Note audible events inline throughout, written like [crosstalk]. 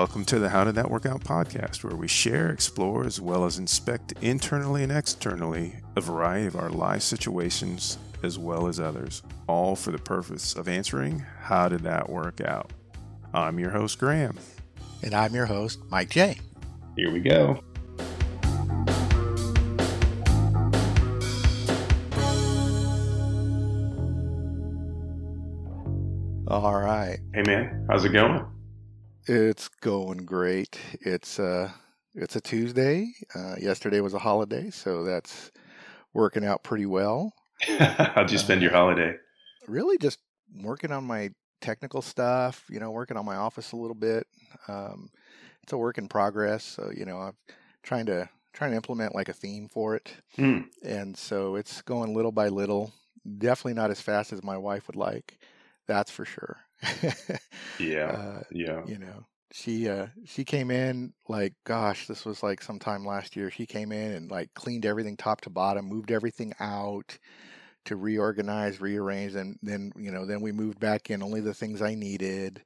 Welcome to the How Did That Work Out podcast, where we share, explore, as well as inspect internally and externally a variety of our life situations as well as others, all for the purpose of answering how did that work out. I'm your host, Graham. And I'm your host, Mike J. Here we go. All right. Hey man, how's it going? It's going great. It's uh it's a Tuesday. Uh, yesterday was a holiday, so that's working out pretty well. [laughs] How'd you spend your Uh, holiday? Really just working on my technical stuff, you know, working on my office a little bit. Um, it's a work in progress, so you know, I'm trying to trying to implement like a theme for it. Hmm. and so it's going little by little. Definitely not as fast as my wife would like. That's for sure. [laughs] Yeah, uh, yeah. you know, she uh, she came in like, gosh, this was like sometime last year. She came in and like cleaned everything top to bottom, moved everything out to reorganize, rearrange, and then you know, then we moved back in only the things I needed.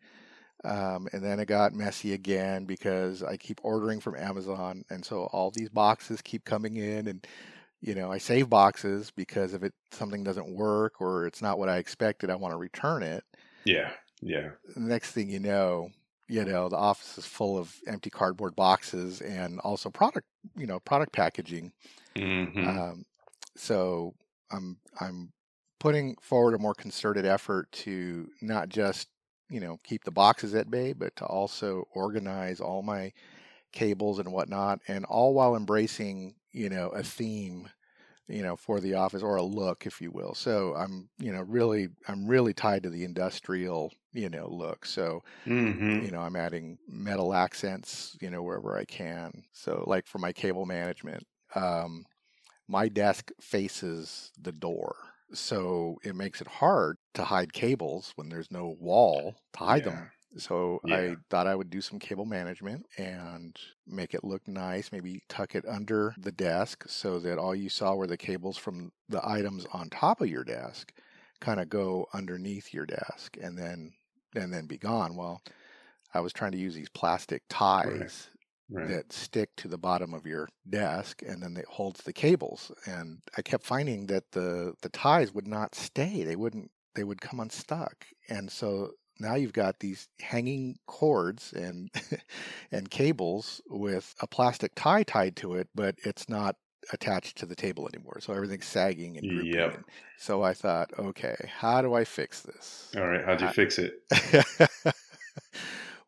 Um, and then it got messy again because I keep ordering from Amazon, and so all these boxes keep coming in, and you know I save boxes because if it something doesn't work or it's not what I expected, I want to return it. Yeah, yeah. Next thing you know, you know the office is full of empty cardboard boxes and also product, you know, product packaging. hmm Um, so I'm I'm putting forward a more concerted effort to not just you know keep the boxes at bay, but to also organize all my cables and whatnot, and all while embracing you know a theme you know for the office or a look if you will. So i'm you know really i'm really tied to the industrial you know look. So hmm you know i'm adding metal accents you know wherever i can. So like for my cable management um my desk faces the door. So it makes it hard to hide cables when there's no wall to hide them so Yeah. i thought i would do some cable management and make it look nice maybe tuck it under the desk so that all you saw were the cables from the items on top of your desk kind of go underneath your desk and then and then be gone well i was trying to use these plastic ties Right. that stick to the bottom of your desk and then it holds the cables and i kept finding that the the ties would not stay they wouldn't they would come unstuck and so now you've got these hanging cords and [laughs] and cables with a plastic tie tied to it but it's not attached to the table anymore so everything's sagging and drooping Yep. So i thought okay how do i fix this All right. How'd you I- fix it? [laughs]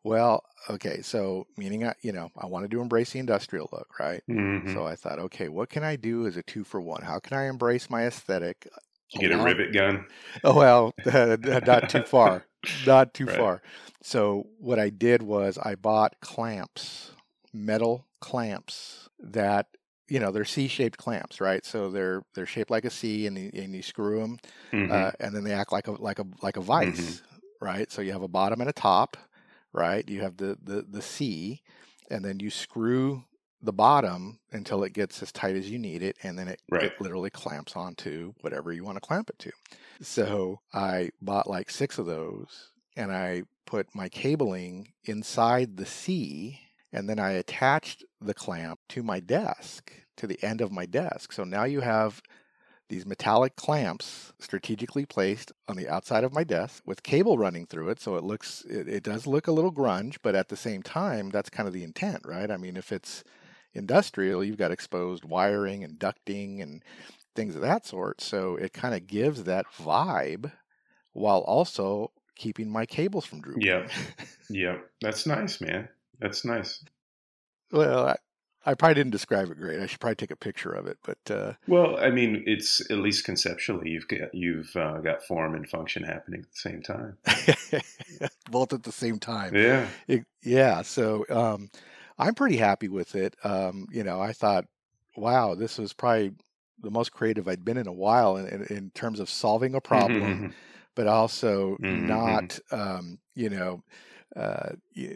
well, okay, so meaning I, you know, I wanted to embrace the industrial look, right? hmm So I thought, okay, what can I do as a two for one? How can I embrace my aesthetic? you get a rivet gun? Oh well, [laughs] not too far, not too Right. far. So what I did was I bought clamps, metal clamps that you know they're C-shaped clamps, right? So they're they're shaped like a C, and you, and you screw them hmm uh, and then they act like a like a like a vice, right? So you have a bottom and a top, right? You have the the the C, and then you screw the bottom until it gets as tight as you need it, and then it, Right. it literally clamps onto whatever you want to clamp it to. So I bought like six of those, and I put my cabling inside the C, and then I attached the clamp to my desk, to the end of my desk. So now you have these metallic clamps strategically placed on the outside of my desk with cable running through it so it looks it, it does look a little grunge but at the same time that's kind of the intent right i mean if it's industrial you've got exposed wiring and ducting and things of that sort so it kind of gives that vibe while also keeping my cables from drooping Yep. [laughs] Yep. That's nice, man. That's nice. well I, I probably didn't describe it great i should probably take a picture of it but uh Well, I mean, it's at least conceptually you've got you've uh, got form and function happening at the same time. [laughs] both at the same time Yeah. It- yeah, so um, I'm pretty happy with it. Um, you know, I thought, wow, this was probably the most creative I'd been in a while in, in, in terms of solving a problem, Mhm. but also Mhm, not, um, you know, uh,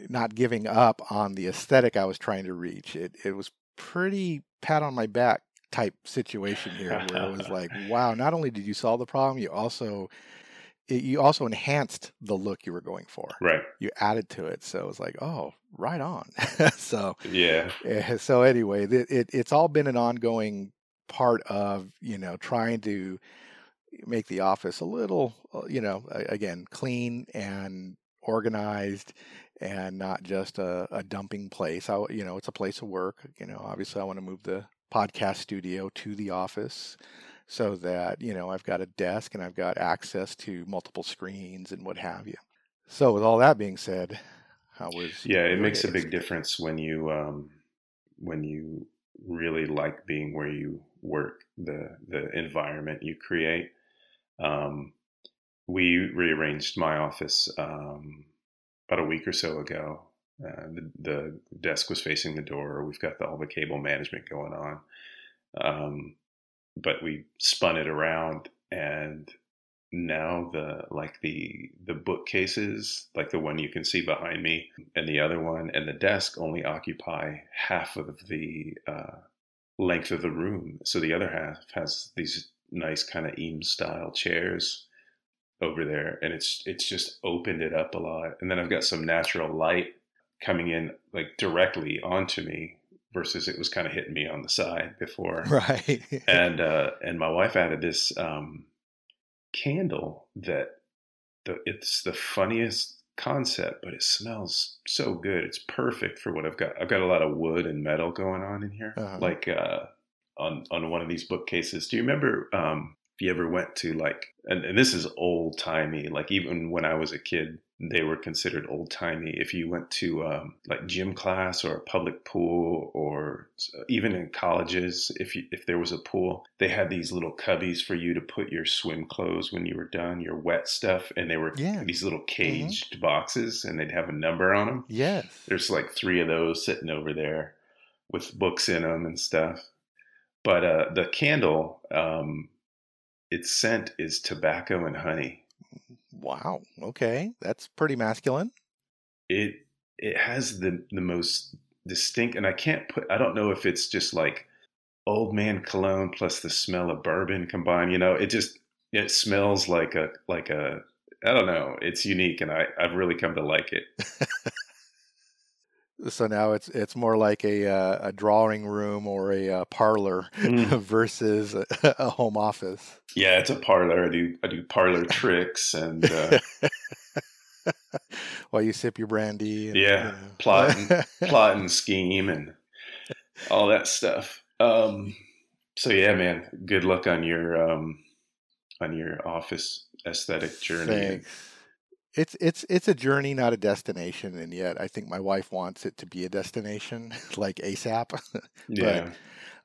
not giving up on the aesthetic I was trying to reach. It it was pretty pat on my back type situation here, where it was [laughs] like, wow, not only did you solve the problem, you also it, you also enhanced the look you were going for. Right. You added to it, so it was like, oh, right on. [laughs] so Yeah. eh, so anyway, it, it it's all been an ongoing part of you know trying to make the office a little uh, you know again clean and organized and not just a, a dumping place. I, you know, it's a place of work. You know, obviously, I want to move the podcast studio to the office so that you know I've got a desk and I've got access to multiple screens and what have you. So, with all that being said, how was Yeah, it makes a big difference when you um, when you really like being where you work, the the environment you create. Um, we rearranged my office um, about a week or so ago. Uh, the, the desk was facing the door. We've got the, all the cable management going on, um, but we spun it around, and now the like the the bookcases, like the one you can see behind me, and the other one, and the desk only occupy half of the uh, length of the room. So the other half has these nice kind of Eames style chairs over there, and it's it's just opened it up a lot. And then I've got some natural light coming in like directly onto me versus it was kind of hitting me on the side before. [laughs] right. And uh, and my wife added this um, candle that the it's the funniest concept, but it smells so good. It's perfect for what I've got. I've got a lot of wood and metal going on in here, Uh-huh. like uh, on on one of these bookcases. Do you remember um, you ever went to like? And, and this is old timey. Like even when I was a kid, they were considered old timey. If you went to um, like gym class or a public pool, or even in colleges, if you, if there was a pool, they had these little cubbies for you to put your swim clothes when you were done, your wet stuff, and they were Yeah. these little caged boxes, and they'd have a number on them. yes. There's like three of those sitting over there with books in them and stuff. But uh, the candle, um, its scent is tobacco and honey. Wow. Okay. That's pretty masculine. It it has the the most distinct, and I can't put. I don't know if it's just like old man cologne plus the smell of bourbon combined. You know, it just it smells like a like a. I don't know. It's unique, and I I've really come to like it. [laughs] So now it's it's more like a uh, a drawing room or a uh, parlor Mm. [laughs] versus a, [laughs] a home office. Yeah, it's a parlor. I do I do parlor tricks and. Uh, [laughs] While you sip your brandy. And, Yeah, you know. plotting. plot and scheme and all that stuff. Um, so yeah, man, good luck on your um, on your office aesthetic journey. Thanks. It's it's it's a journey, not a destination, and yet I think my wife wants it to be a destination, [laughs] like ASAP. [laughs] Yeah,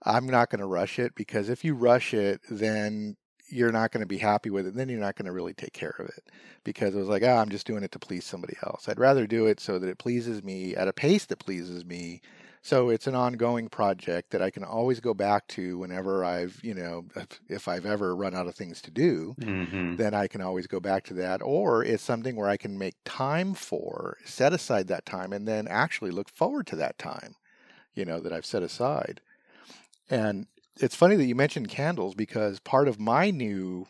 I'm not going to rush it because if you rush it, then you're not going to be happy with it. Then you're not going to really take care of it because it was like, ah, I'm just doing it to please somebody else. I'd rather do it so that it pleases me at a pace that pleases me. So it's an ongoing project that I can always go back to whenever I've, you know, if- if I've ever run out of things to do hmm then I can always go back to that. Or it's something where I can make time for, set aside that time, and then actually look forward to that time, you know, that I've set aside. And it's funny that you mentioned candles because part of my new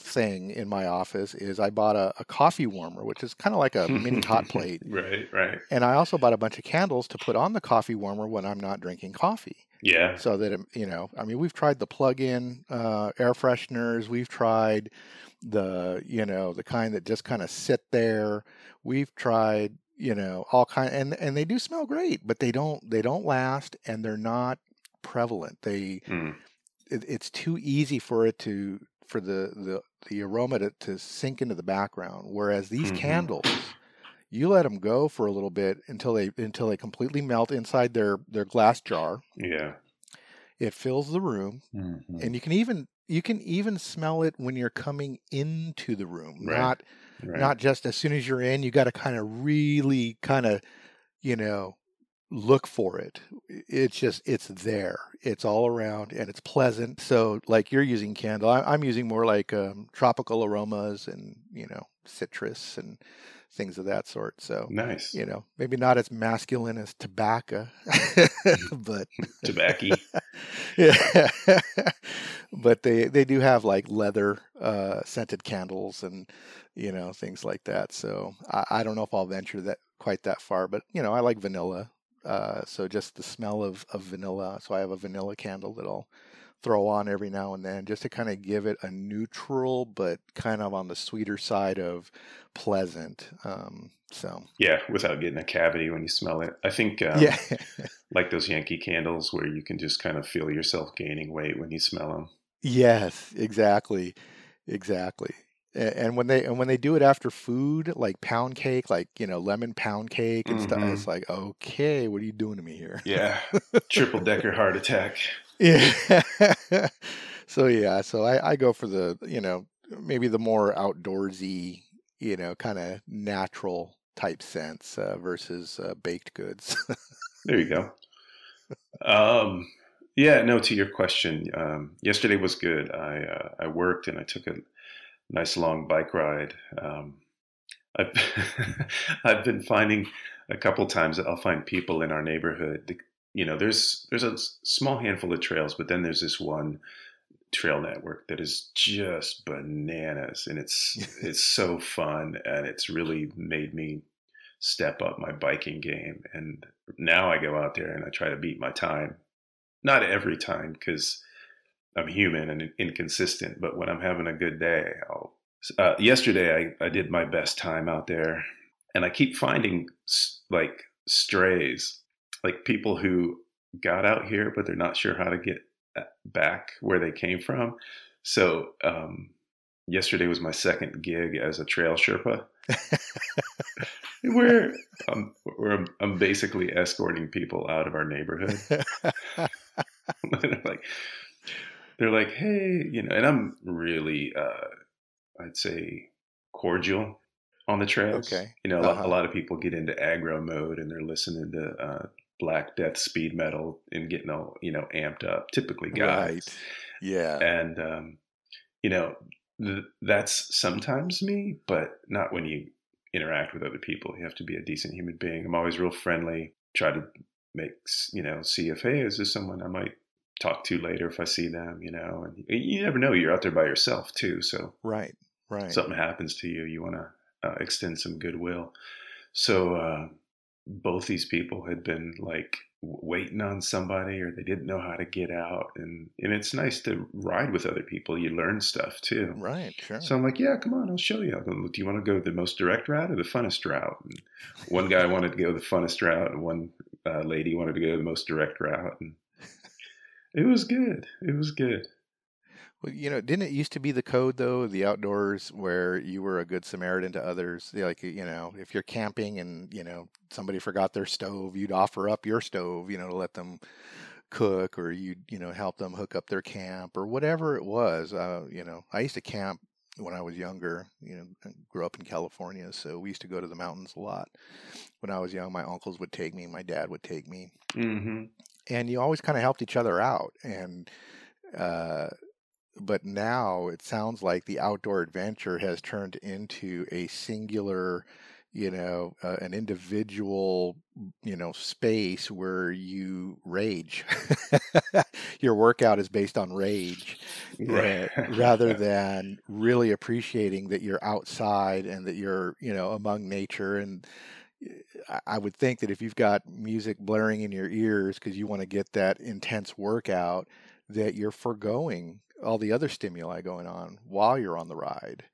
thing in my office is I bought a, a coffee warmer, which is kind of like a mini [laughs] hot plate. Right, right. And I also bought a bunch of candles to put on the coffee warmer when I'm not drinking coffee Yeah, so that it, you know i mean we've tried the plug-in uh, air fresheners we've tried the you know the kind that just kind of sit there we've tried you know all kind and and they do smell great but they don't they don't last and they're not prevalent they Mm. it, it's too easy for it to for the the the aroma to, to sink into the background whereas these Mhm. candles you let them go for a little bit until they until they completely melt inside their their glass jar yeah. it fills the room Mhm. and you can even you can even smell it when you're coming into the room Right. not Right. not just as soon as you're in you got to kind of really kind of you know look for it it's just it's there it's all around and it's pleasant so like you're using candle I, i'm using more like um, tropical aromas and you know citrus and things of that sort so nice. you know maybe not as masculine as tobacco [laughs] but [laughs] Tobacco. [laughs] yeah. but they they do have like leather uh, scented candles and you know things like that. So I, I don't know if I'll venture that quite that far, but you know I like vanilla. Uh, so just the smell of, of vanilla. So I have a vanilla candle that I'll throw on every now and then just to kind of give it a neutral but kind of on the sweeter side of pleasant. Um, so yeah, without getting a cavity when you smell it. I think [laughs] um, yeah, [laughs] like those Yankee candles where you can just kind of feel yourself gaining weight when you smell them. yes, exactly, exactly. And when they and when they do it after food, like pound cake, like you know lemon pound cake and stuff, Mhm. it's like okay, what are you doing to me here? Yeah, [laughs] triple decker heart attack. Yeah. [laughs] so yeah, so I, I go for the you know maybe the more outdoorsy you know kind of natural type sense uh, versus uh, baked goods. [laughs] There you go. Um, yeah, no. To your question, um, yesterday was good. I uh, I worked and I took a nice long bike ride. Um, I've [laughs] I've been finding a couple times that I'll find people in our neighborhood. You know, there's there's a small handful of trails, but then there's this one trail network that is just bananas, and it's [laughs] it's so fun, and it's really made me step up my biking game. And now I go out there and I try to beat my time. Not every time because I'm human and inconsistent, but when I'm having a good day, I'll. Uh, yesterday, I, I did my best time out there, and I keep finding like strays, like people who got out here, but they're not sure how to get uh, back where they came from. So, um, yesterday was my second gig as a trail Sherpa where um, where I'm, I'm basically escorting people out of our neighborhood. [laughs] [laughs] like, they're like, hey, you know, and I'm really, uh, I'd say, cordial on the trails. Okay. You know, a, lot, Uh-huh. a lot of people get into aggro mode and they're listening to uh, Black Death speed metal and getting all you know amped up. Typically, guys right. Yeah. and um, you know th- that's sometimes me but not when you interact with other people you have to be a decent human being i'm always real friendly try to make you know see if hey is this someone i might talk to later if i see them you know and you never know you're out there by yourself too so Right. Right. something happens to you you want to uh, extend some goodwill so uh, both these people had been like waiting on somebody or they didn't know how to get out and and it's nice to ride with other people you learn stuff too right. Sure. so i'm like yeah come on i'll show you go, do you want to go the most direct route or the funnest route and one guy wanted to go the funnest route and one uh, lady wanted to go the most direct route and it was good it was good Well, you know, didn't it used to be the code though, the outdoors, where you were a good Samaritan to others? Like, you know, if you're camping and you know somebody forgot their stove, you'd offer up your stove, you know, to let them cook, or you'd you know help them hook up their camp or whatever it was. Uh, you know, I used to camp when I was younger. You know, grew up in California, so we used to go to the mountains a lot. When I was young, my uncles would take me, my dad would take me, mm-hmm. And you always kind of helped each other out and uh but now it sounds like the outdoor adventure has turned into a singular you know uh, an individual you know space where you rage. [laughs] Your workout is based on rage uh, [laughs] rather than really appreciating that you're outside and that you're you know among nature and I- would think that if you've got music blaring in your ears because you want to get that intense workout, that you're foregoing all the other stimuli going on while you're on the ride.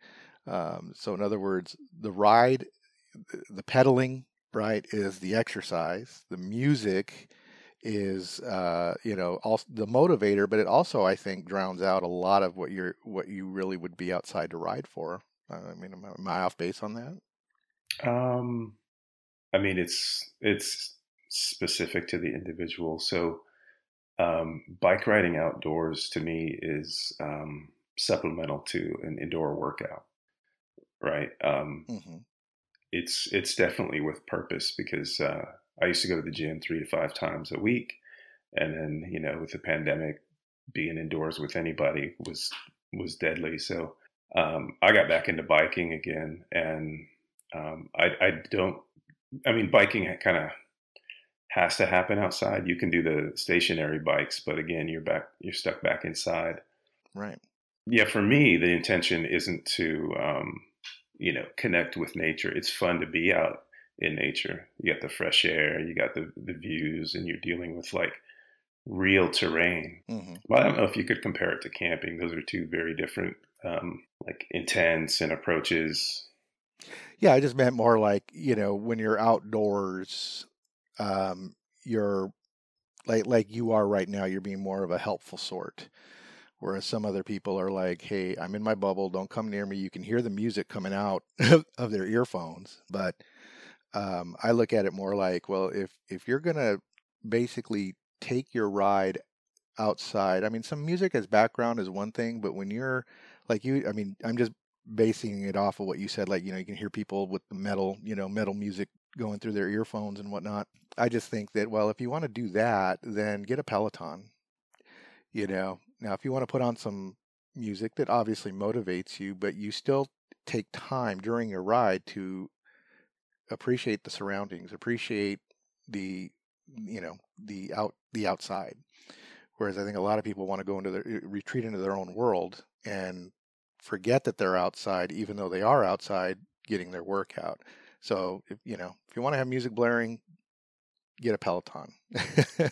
Um, so, in other words, the ride, the pedaling, right, is the exercise. The music is, uh, you know, also the motivator, but it also, I think, drowns out a lot of what you're, what you really would be outside to ride for. I mean, am I off base on that? Um, I mean, it's it's specific to the individual. So, um, bike riding outdoors to me is um, supplemental to an indoor workout, right? Um, hmm it's it's definitely with purpose because uh, I used to go to the gym three to five times a week, and then you know with the pandemic, being indoors with anybody was was deadly. So um, I got back into biking again, and um, I, I don't. I mean, biking kind of has to happen outside. You can do the stationary bikes, but again, you're back. You're stuck back inside. right. Yeah, for me, the intention isn't to, um, you know, connect with nature. It's fun to be out in nature. You got the fresh air, you got the the views, and you're dealing with like real terrain. hmm Well, I don't know if you could compare it to camping. Those are two very different, um, like intents and approaches. Yeah, I just meant more like, you know, when you're outdoors, um, you're like like you are right now, you're being more of a helpful sort. Whereas some other people are like, hey, I'm in my bubble, don't come near me. You can hear the music coming out [laughs] of their earphones. But um, I look at it more like, well, if if you're gonna basically take your ride outside, I mean, some music as background is one thing, but when you're like you, I mean, I'm just basing it off of what you said. Like, you know, you can hear people with the metal, you know, metal music going through their earphones and whatnot. I just think that, well, if you want to do that, then get a Peloton. You know, now if you want to put on some music that obviously motivates you, but you still take time during your ride to appreciate the surroundings, appreciate the you know the out the outside. Whereas I think a lot of people want to go into their uh, retreat into their own world and forget that they're outside, even though they are outside getting their workout. So if you know if you want to have music blaring, get a Peloton. [laughs]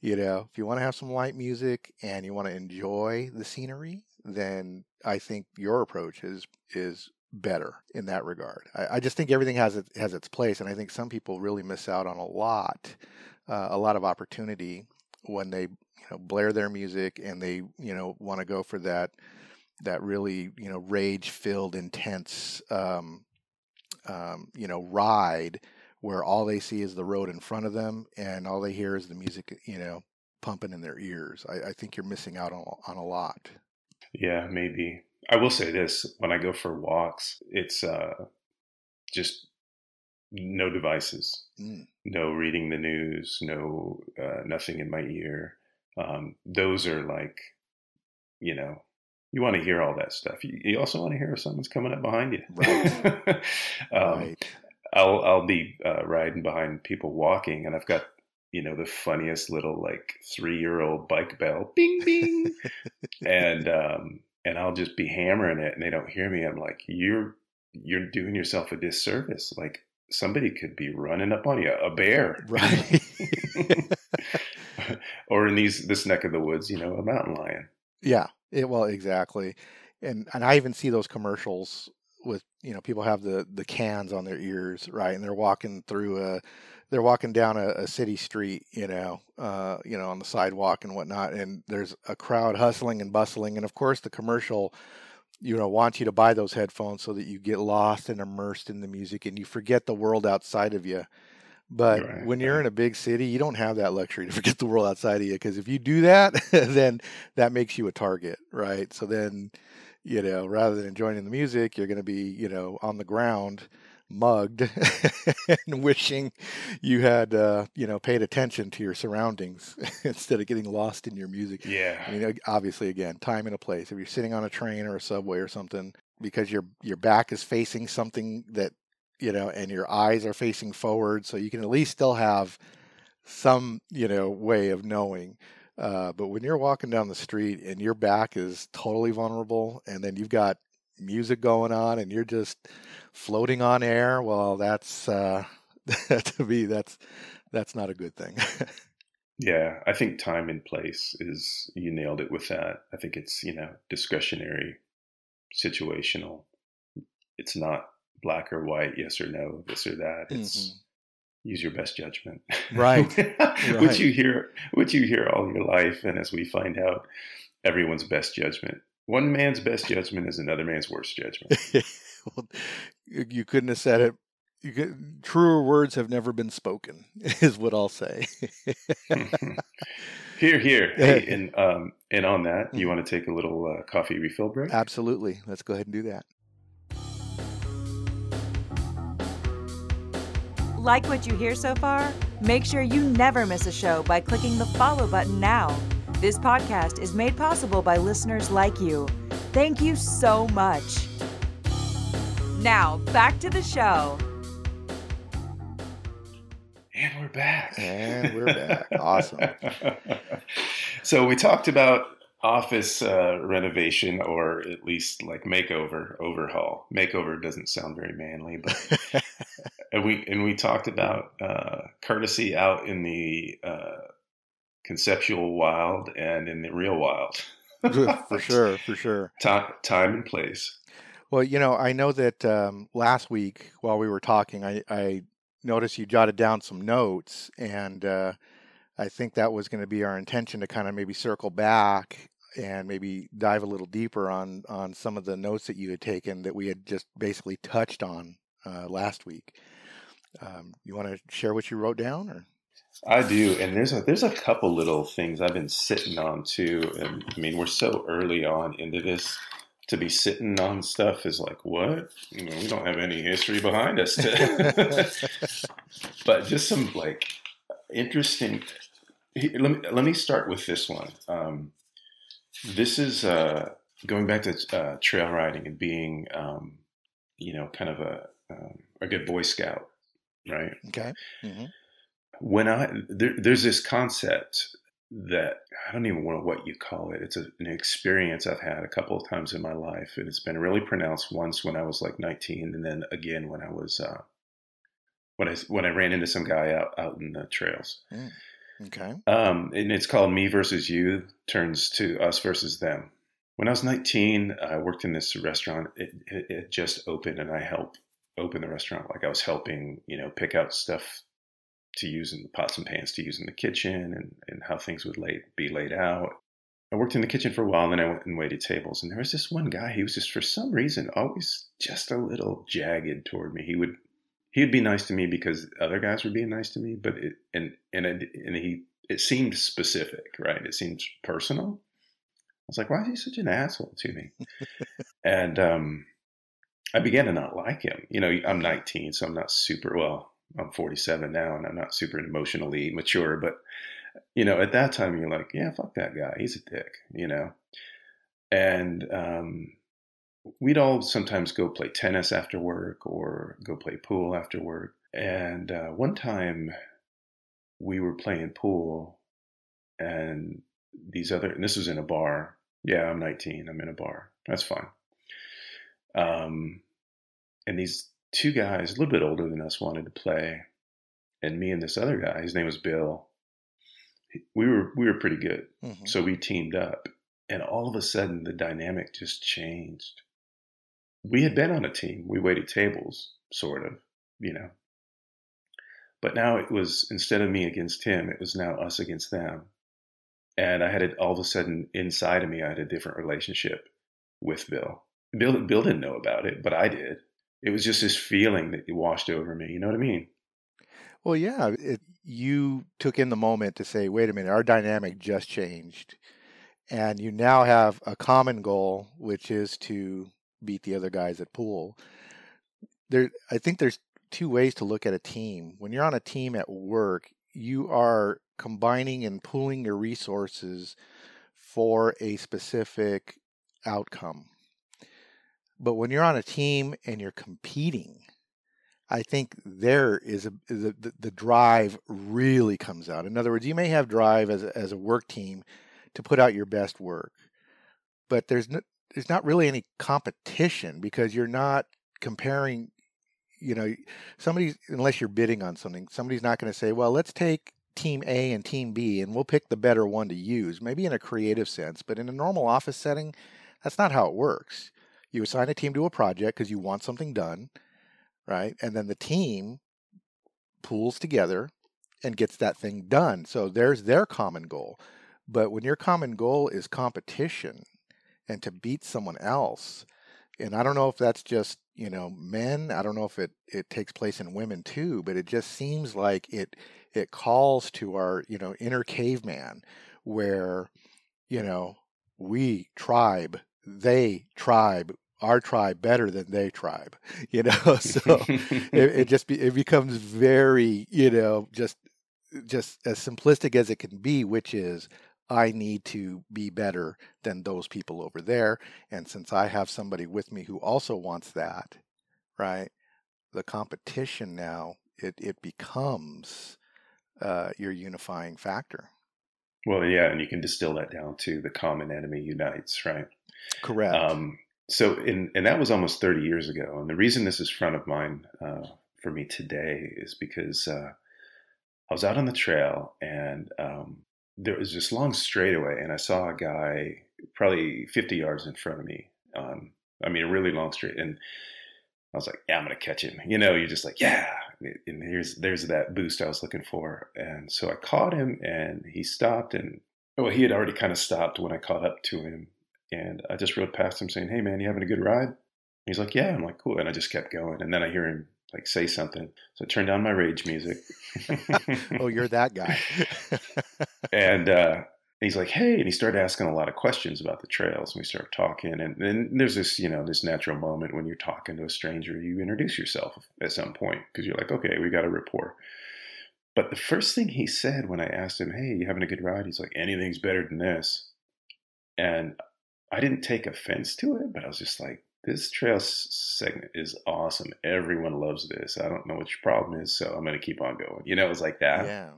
you know, if you want to have some light music and you want to enjoy the scenery, then I think your approach is is better in that regard. I, I just think everything has it has its place, and I think some people really miss out on a lot, uh, a lot of opportunity when they you know blare their music and they you know want to go for that that really you know rage filled intense um, um, you know ride where all they see is the road in front of them and all they hear is the music you know pumping in their ears. I, I think you're missing out on on a lot. Yeah, maybe. I will say this: when I go for walks, it's uh, just no devices, Mm. no reading the news, no uh, nothing in my ear. Um, those are like, you know, you want to hear all that stuff. You, you also want to hear if someone's coming up behind you. Right. [laughs] um, right. I'll I'll be uh, riding behind people walking, and I've got you know the funniest little like three year old bike bell, bing bing, [laughs] and um, and I'll just be hammering it, and they don't hear me. I'm like, you're you're doing yourself a disservice. Like somebody could be running up on you, a bear, Right. [laughs] or in these this neck of the woods, you know, a mountain lion. Yeah, it, well, exactly, and and I even see those commercials with you know people have the the cans on their ears, right, and they're walking through a, they're walking down a, a city street, you know, uh, you know, on the sidewalk and whatnot, and there's a crowd hustling and bustling, and of course the commercial, you know, wants you to buy those headphones so that you get lost and immersed in the music and you forget the world outside of you. But Right, when you're right. in a big city, you don't have that luxury [laughs] to forget the world outside of you. Because if you do that, [laughs] then that makes you a target, right? So then, you know, rather than enjoying the music, you're going to be, you know, on the ground, mugged, [laughs] and wishing you had, uh, you know, paid attention to your surroundings instead of getting lost in your music. Yeah, I mean, obviously, again, time and a place. If you're sitting on a train or a subway or something, because your your back is facing something that you know, and your eyes are facing forward, so you can at least still have some you know way of knowing. Uh, but when you're walking down the street and your back is totally vulnerable, and then you've got music going on, and you're just floating on air, well, that's uh, [laughs] to me that's that's not a good thing. [laughs] Yeah, I think time and place is you nailed it with that. I think it's, you know, discretionary, situational. It's not black or white, yes or no, this or that. It's use your best judgment. Right, [laughs] which you hear which you hear all your life and as we find out, everyone's best judgment. One man's best judgment is another man's worst judgment. [laughs] well, you couldn't have said it. You could, truer words have never been spoken, [laughs] is what I'll say. hear, hear. Hey, and um and on that, you Mhm. want to take a little uh, coffee refill break? Absolutely. Let's go ahead and do that. Like what you hear so far? Make sure you never miss a show by clicking the follow button now. This podcast is made possible by listeners like you. Thank you so much. Now, back to the show. And we're back. And we're back. Awesome. [laughs] so we talked about office uh, renovation or at least like makeover overhaul makeover doesn't sound very manly but [laughs] and we and we talked about uh, courtesy out in the uh, conceptual wild and in the real wild. [laughs] [laughs] For sure for sure. Time, time and place. Well you know i know that um, last week while we were talking i, I noticed you jotted down some notes and uh, I think that was going to be our intention to kind of maybe circle back and maybe dive a little deeper on on some of the notes that you had taken that we had just basically touched on uh, last week. Um, you want to share what you wrote down, or? I do, and there's a there's a couple little things I've been sitting on too. And I mean, we're so early on into this to be sitting on stuff is like what? You know, we don't have any history behind us. To [laughs] but just some like interesting. Let me let me start with this one. Um, this is uh, going back to uh, trail riding and being, um, you know, kind of a um, a good Boy Scout, right? Okay. Mm-hmm. When I there, there's this concept that I don't even know what you call it. It's a, an experience I've had a couple of times in my life, and it's been really pronounced. Once when I was like 19, and then again when I was uh, when I when I ran into some guy out out in the trails. Mm. Okay. Um, and it's called Me versus You turns to Us versus Them. When I was 19, I worked in this restaurant. It, it, it just opened, and I helped open the restaurant. Like I was helping, you know, pick out stuff to use in the pots and pans to use in the kitchen, and, and how things would lay, be laid out. I worked in the kitchen for a while, and then I went and waited tables. And there was this one guy. He was just, for some reason, always just a little jagged toward me. He would he'd be nice to me because other guys were being nice to me, but it and and it, and he it seemed specific, right? It seemed personal. I was like, why is he such an asshole to me? [laughs] and um, I began to not like him. You know, I'm 19, so I'm not super well. I'm 47 now, and I'm not super emotionally mature. But you know, at that time, you're like, yeah, fuck that guy. He's a dick. You know, and um, we'd all sometimes go play tennis after work or go play pool after work. And uh, one time we were playing pool and these other, and this was in a bar. Yeah, I'm 19. I'm in a bar. That's fine. Um, and these two guys, a little bit older than us, wanted to play. And me and this other guy, his name was Bill. We were we were pretty good, mm-hmm. so we teamed up. And all of a sudden, the dynamic just changed we had been on a team. We waited tables, sort of, you know. But now it was instead of me against him, it was now us against them. And I had it all of a sudden inside of me, I had a different relationship with Bill. Bill, Bill didn't know about it, but I did. It was just this feeling that washed over me. You know what I mean? Well, yeah. It, you took in the moment to say, wait a minute, our dynamic just changed. And you now have a common goal, which is to beat the other guys at pool. There, I think there's two ways to look at a team. When you're on a team at work, you are combining and pooling your resources for a specific outcome. But when you're on a team and you're competing, I think there is a the, the, drive really comes out. In other words, you may have drive as a, as a work team to put out your best work, but there's no, there's not really any competition because you're not comparing you know somebody unless you're bidding on something somebody's not going to say well let's take team A and team B and we'll pick the better one to use maybe in a creative sense but in a normal office setting that's not how it works you assign a team to a project because you want something done right and then the team pools together and gets that thing done so there's their common goal but when your common goal is competition and to beat someone else. And I don't know if that's just, you know, men. I don't know if it, it takes place in women too, but it just seems like it it calls to our, you know, inner caveman where, you know, we tribe, they tribe, our tribe better than they tribe [laughs] you know [laughs] so [laughs] it, it, just be, it becomes very you know just just as simplistic as it can be which is I need to be better than those people over there. And since I have somebody with me who also wants that, right? The competition now, it, it becomes uh, your unifying factor. Well, yeah, and you can distill that down to the common enemy unites, right? Correct. Um, so, in, and that was almost 30 years ago. And the reason this is front of mind uh, for me today is because uh, I was out on the trail and um, there was this long straightaway, and I saw a guy probably 50 yards in front of me. Um, I mean, a really long straight. And I was like, yeah, I'm to catch him. You know, you're just like, yeah. And here's, there's that boost I was looking for. And so I caught him and he stopped and, well, he had already kind of stopped when I caught up to him. And I just rode past him saying, hey, man, you having a good ride? He's like, yeah. I'm like, cool. And I just kept going. And then I hear him like say something. So I turned down my rage music. [laughs] oh, you're that guy. [laughs] and uh, he's like, hey, and he started asking a lot of questions about the trails. And we started talking. And then there's this, you know, this natural moment when you're talking to a stranger, you introduce yourself at some point because you're like, okay, we got a rapport. But the first thing he said when I asked him, hey, you having a good ride? He's like, anything's better than this. And I didn't take offense to it, but I was just like, this trail segment is awesome. Everyone loves this. I don't know what your problem is, so I'm going to keep on going. You know, it was like that. Yeah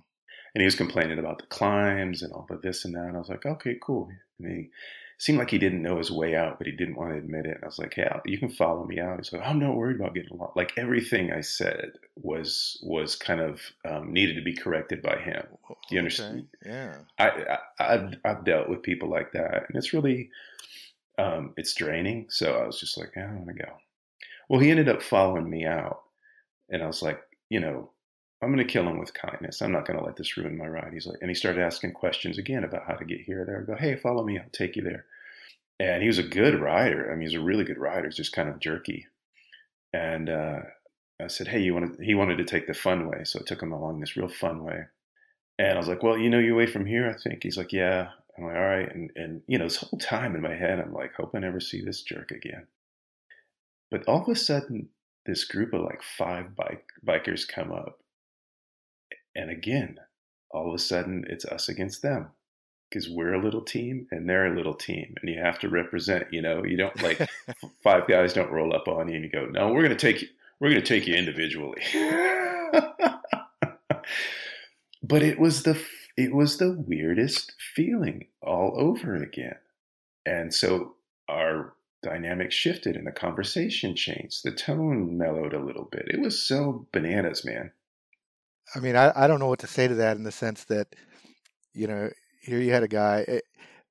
and he was complaining about the climbs and all the this and that. And I was like, okay, cool. And he seemed like he didn't know his way out, but he didn't want to admit it. And I was like, yeah, you can follow me out. He's like, I'm not worried about getting along. Like everything I said was was kind of um, needed to be corrected by him. Do you understand? Okay. Yeah. I, I have I've dealt with people like that, and it's really um, it's draining. So I was just like, yeah, I want to go. Well, he ended up following me out, and I was like, you know, I'm going to kill him with kindness. I'm not going to let this ruin my ride. He's like, and he started asking questions again about how to get here there. I go, hey, follow me. I'll take you there. And he was a good rider. I mean, he was a really good rider. He's just kind of jerky. And uh, I said, hey, you want to, he wanted to take the fun way. So I took him along this real fun way. And I was like, well, you know your way from here, I think. He's like, yeah. I'm like, all right. And, and, you know, this whole time in my head, I'm like, hope I never see this jerk again. But all of a sudden, this group of like five bike bikers come up and again, all of a sudden it's us against them because we're a little team and they're a little team and you have to represent, you know, you don't like [laughs] five guys don't roll up on you and you go, no, we're going to take you, we're going to take you individually. [laughs] but it was the, it was the weirdest feeling all over again. And so our dynamic shifted and the conversation changed. The tone mellowed a little bit. It was so bananas, man. I mean, I, I don't know what to say to that in the sense that, you know, here you had a guy. It,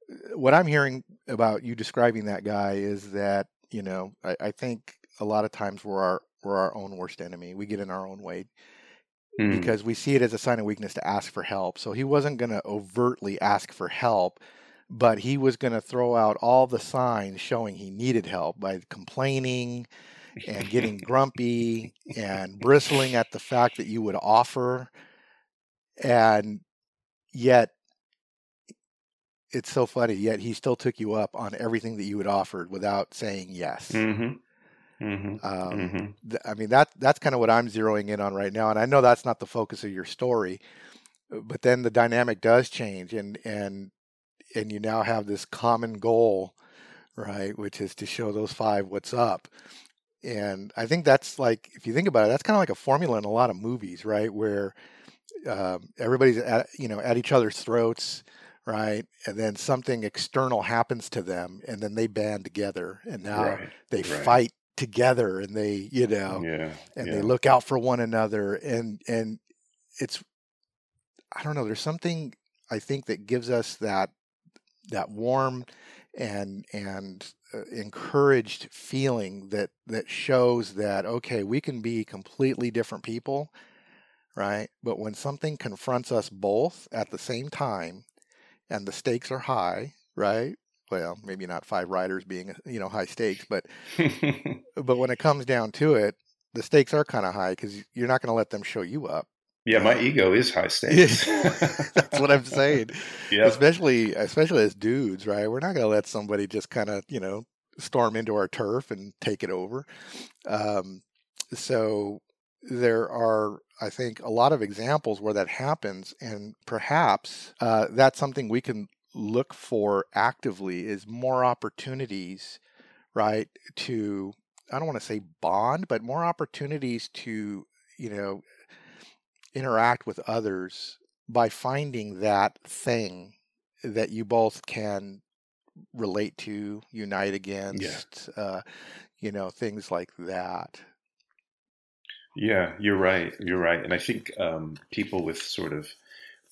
eh, what I'm hearing about you describing that guy is that, you know, I, I think a lot of times we're our we're our own worst enemy. We get in our own way mm. because we see it as a sign of weakness to ask for help. So he wasn't going to overtly ask for help, but he was going to throw out all the signs showing he needed help by complaining and getting grumpy and bristling at the fact that you would offer. And yet, it's so funny, yet he still took you up on everything that you had offered without saying yes. Mm-hmm. Mm-hmm. Um, mm-hmm. th- I mean that that's kind of what I'm zeroing in on right now, and I know that's not the focus of your story, uh, but then the dynamic does change, and and and you now have this common goal, right, which is to show those five what's up, and I think that's like, if you think about it, that's kind of like a formula in a lot of movies, right? Where um, everybody's at, you know, at each other's throats, right? And then something external happens to them, and then they band together, and now right, they right. fight together, and they, you know, Yeah. and yeah. they look out for one another, and and it's, I don't know, there's something I think that gives us that that warm and and uh, encouraged feeling that that shows that okay we can be completely different people right? But when something confronts us both at the same time and the stakes are high right? Well maybe not five riders being you know high stakes but [laughs] but when it comes down to it the stakes are kind of high because you're not going to let them show you up yeah, my ego is high stakes. [laughs] that's what i'm saying [laughs] yeah. especially especially as dudes, right? We're not going to let somebody just kind of you know storm into our turf and take it over. Um, so there are, I think, a lot of examples where that happens, and perhaps uh, that's something we can look for actively is more opportunities, right? To I don't want to say bond, but more opportunities to you know interact with others by finding that thing that you both can relate to, unite against, uh, you know, things like that. Yeah, you're right. You're right. And I think um, people with sort of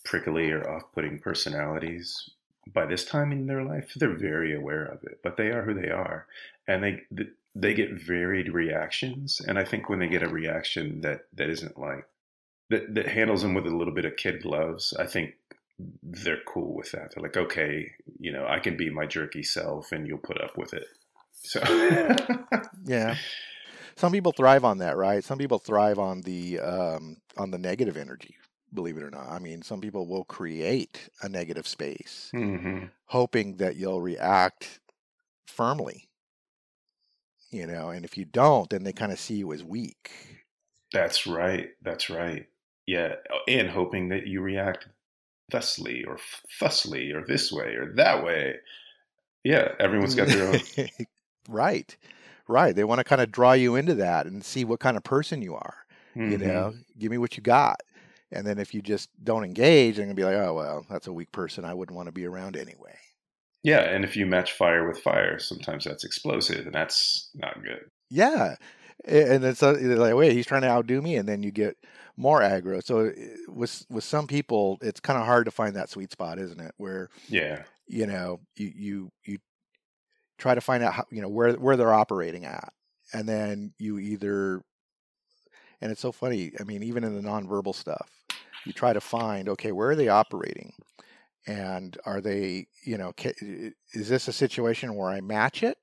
prickly or off putting personalities, by this time in their life, they're very aware of it, but they are who they are. And they, they get varied reactions. And I think when they get a reaction that, that isn't like, that, that handles them with a little bit of kid gloves, I think they're cool with that. They're like, okay, you know, I can be my jerky self and you'll put up with it. So, [laughs] yeah some people thrive on that, right? Some people thrive on the um, on the negative energy. Believe it or not, I mean, some people will create a negative space, mm-hmm. hoping that you'll react firmly. You know, and if you don't, then they kind of see you as weak. That's right. That's right. Yeah, and hoping that you react thusly or thusly or this way or that way. Yeah, everyone's got their own. [laughs] right. Right. They want to kind of draw you into that and see what kind of person you are. Mm-hmm. You know, give me what you got. And then if you just don't engage, they're going to be like, oh, well, that's a weak person. I wouldn't want to be around anyway. Yeah. And if you match fire with fire, sometimes that's explosive and that's not good. Yeah. And it's like, wait, he's trying to outdo me. And then you get more aggro. So with, with some people, it's kind of hard to find that sweet spot, isn't it? Where, yeah, you know, you, you, you try to find out how, you know where where they're operating at and then you either and it's so funny i mean even in the nonverbal stuff you try to find okay where are they operating and are they you know is this a situation where i match it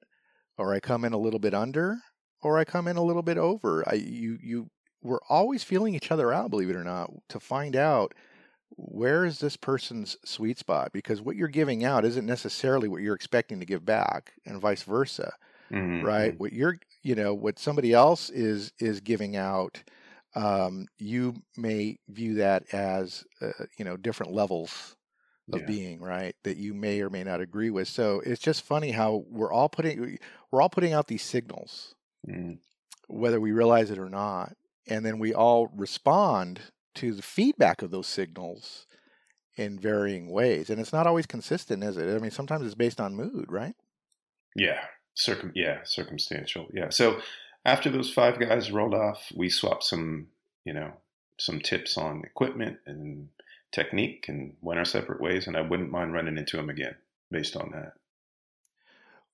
or i come in a little bit under or i come in a little bit over i you you we're always feeling each other out believe it or not to find out where is this person's sweet spot? Because what you're giving out isn't necessarily what you're expecting to give back, and vice versa, mm-hmm. right? What you're, you know, what somebody else is is giving out, um, you may view that as, uh, you know, different levels of yeah. being, right? That you may or may not agree with. So it's just funny how we're all putting we're all putting out these signals, mm. whether we realize it or not, and then we all respond to the feedback of those signals in varying ways. And it's not always consistent, is it? I mean, sometimes it's based on mood, right? Yeah. Circum yeah, circumstantial. Yeah. So after those five guys rolled off, we swapped some, you know, some tips on equipment and technique and went our separate ways. And I wouldn't mind running into him again based on that.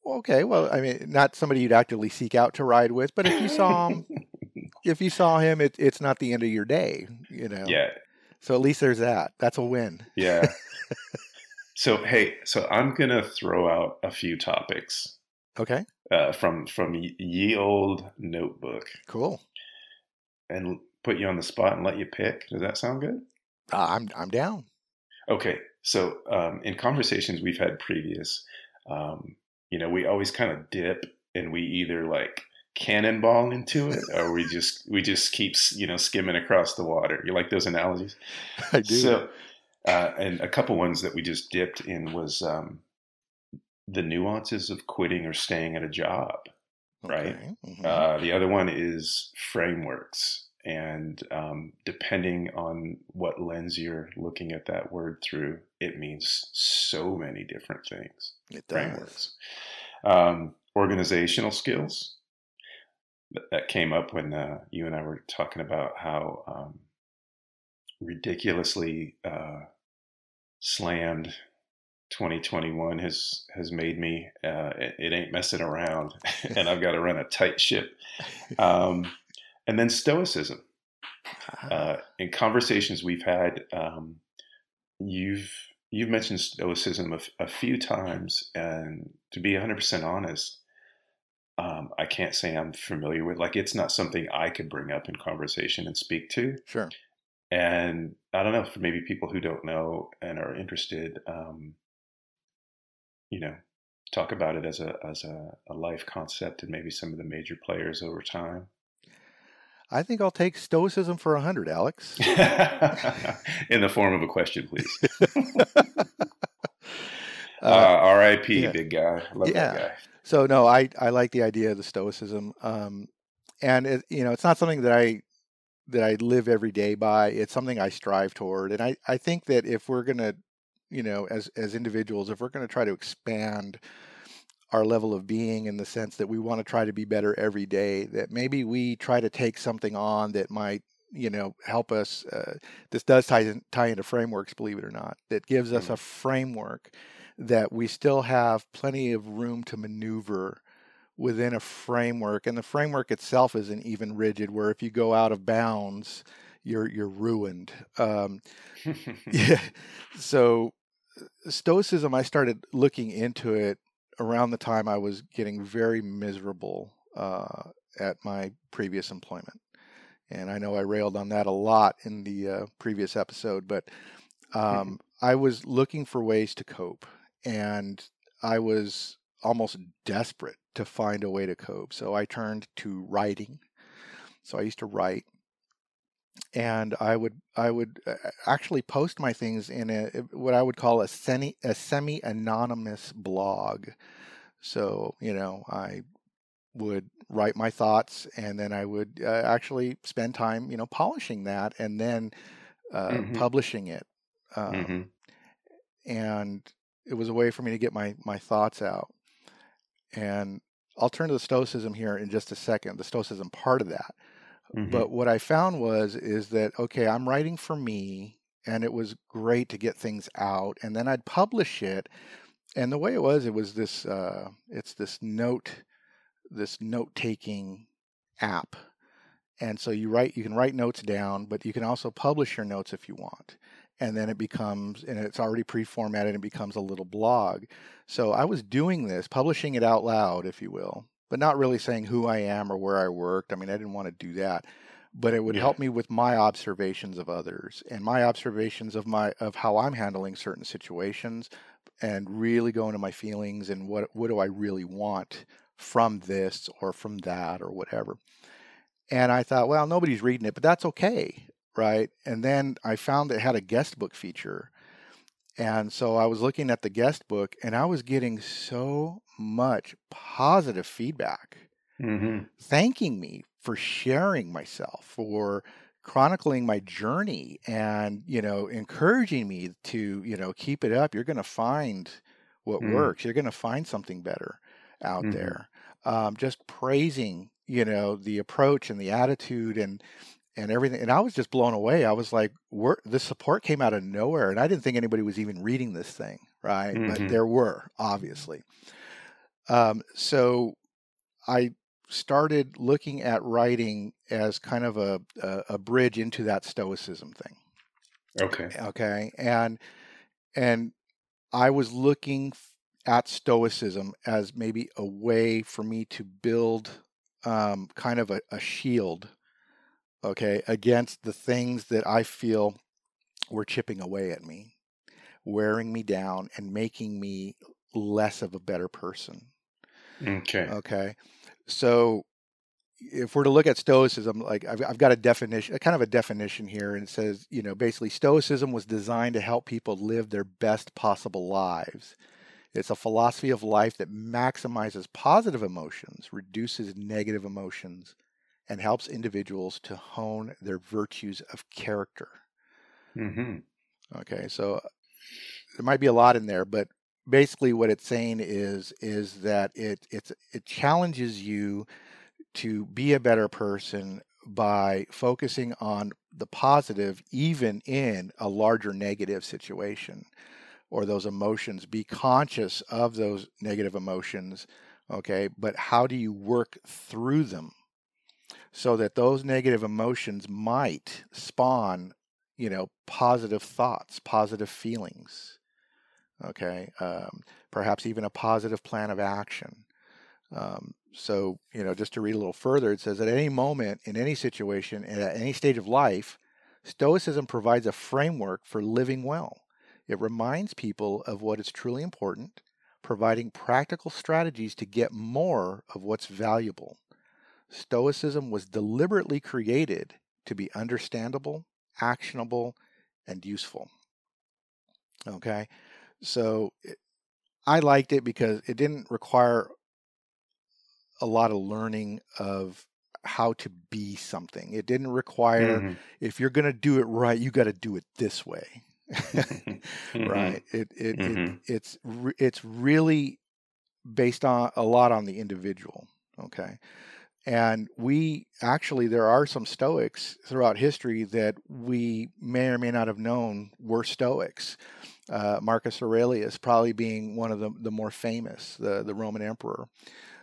Okay, well, I mean, not somebody you'd actively seek out to ride with, but if you saw him [laughs] if you saw him, it, it's not the end of your day, you know. Yeah. So at least there's that. That's a win. Yeah. [laughs] so hey, so I'm gonna throw out a few topics. Okay. Uh, from from ye old notebook. Cool. And put you on the spot and let you pick. Does that sound good? Uh, I'm I'm down. Okay. So um, in conversations we've had previous, um, you know, we always kind of dip and we either like cannonball into it or we [laughs] just we just keep you know skimming across the water you like those analogies [laughs] i do so uh, and a couple ones that we just dipped in was um, the nuances of quitting or staying at a job right okay. mm-hmm. uh, the other one is frameworks and um, depending on what lens you're looking at that word through it means so many different things it does. frameworks um, organizational skills that came up when uh, you and I were talking about how um, ridiculously uh, slammed 2021 has has made me. Uh, it, it, ain't messing around, [laughs] and I've got to run a tight ship. Um, and then stoicism. Uh-huh. Uh, in conversations we've had, um, you've you've mentioned stoicism a, a few times, and to be 100% honest, um, I can't say I'm familiar with. Like, it's not something I could bring up in conversation and speak to. Sure. And I don't know for maybe people who don't know and are interested, um, you know, talk about it as a as a, a life concept and maybe some of the major players over time. I think I'll take stoicism for a hundred, Alex. [laughs] in the form of a question, please. [laughs] uh, uh, R.I.P. Yeah. Big guy. Love yeah. that guy. So no, I I like the idea of the stoicism, um, and it, you know it's not something that I that I live every day by. It's something I strive toward, and I I think that if we're gonna you know, as as individuals, if we're going to try to expand our level of being in the sense that we want to try to be better every day, that maybe we try to take something on that might you know help us uh, this does tie, in, tie into frameworks believe it or not that gives us mm-hmm. a framework that we still have plenty of room to maneuver within a framework and the framework itself isn't even rigid where if you go out of bounds you're you're ruined. Um, [laughs] [laughs] yeah so uh, stoicism i started looking into it around the time i was getting very miserable uh, at my previous employment. And i know i railed on that a lot in the uh, previous episode but [laughs] um, i was looking for ways to cope and i was almost desperate to find a way to cope. So I turned to writing. So I used to write and I would I would uh, actually post my things in a what I would call a semi a semi anonymous blog. So you know I would write my thoughts and then I would uh, actually spend time you know polishing that and then uh, mm-hmm. publishing it. Um, mm-hmm. And it was a way for me to get my my thoughts out. And I'll turn to the Stoicism here in just a second, the Stoicism part of that. Mm-hmm. But what I found was is that okay, I'm writing for me, and it was great to get things out, and then I'd publish it. And the way it was, it was this uh, it's this note this note taking app. And so you write you can write notes down, but you can also publish your notes if you want and then it becomes and it's already pre-formatted and becomes a little blog. So i was doing this publishing it out loud if you will but not really saying who i am or where i worked. I mean i didn't want to do that but it would yeah. help me with my observations of others and my observations of my of how i'm handling certain situations and really go into my feelings and what what do i really want from this or from that or whatever. And i thought well nobody's reading it but that's okay right? And then I found it had a guest book feature. And so I was looking at the guest book and I was getting so much positive feedback, mm-hmm. thanking me for sharing myself, for chronicling my journey and, you know, encouraging me to, you know, keep it up. You're going to find what mm works. You're going to find something better out mm-hmm. there. Um, just praising, you know, the approach and the attitude and, and everything. And I was just blown away. I was like, this support came out of nowhere. And I didn't think anybody was even reading this thing, right? Mm-hmm. But there were, obviously. Um, so I started looking at writing as kind of a, a, a bridge into that stoicism thing. Okay. Okay. And, and I was looking at stoicism as maybe a way for me to build um, kind of a, a shield okay, against the things that I feel were chipping away at me, wearing me down, and making me less of a better person. Okay. Okay. So if we're to look at stoicism like I've, I've, got a definition a kind of a definition here and it says you know basically stoicism was designed to help people live their best possible lives it's a philosophy of life that maximizes positive emotions reduces negative emotions and helps individuals to hone their virtues of character. Mm-hmm. Okay, so there might be a lot in there, but basically what it's saying is is that it it's it challenges you to be a better person by focusing on the positive even in a larger negative situation or those emotions be conscious of those negative emotions okay but how do you work through them so that those negative emotions might spawn, you know, positive thoughts, positive feelings. Okay, um, perhaps even a positive plan of action. Um, so, you know, just to read a little further, it says at any moment, in any situation, and at any stage of life, Stoicism provides a framework for living well. It reminds people of what is truly important, providing practical strategies to get more of what's valuable. Stoicism was deliberately created to be understandable, actionable, and useful. Okay, so it, I liked it because it didn't require a lot of learning of how to be something. It didn't require, mm-hmm. if you're going to do it right, you got to do it this way. Mhm. [laughs] [laughs] right? It it, Mhm. it it's re- it's really based on a lot on the individual. Okay. And we actually, there are some Stoics throughout history that we may or may not have known were Stoics. Uh, Marcus Aurelius, probably being one of the, the more famous, the, the Roman emperor.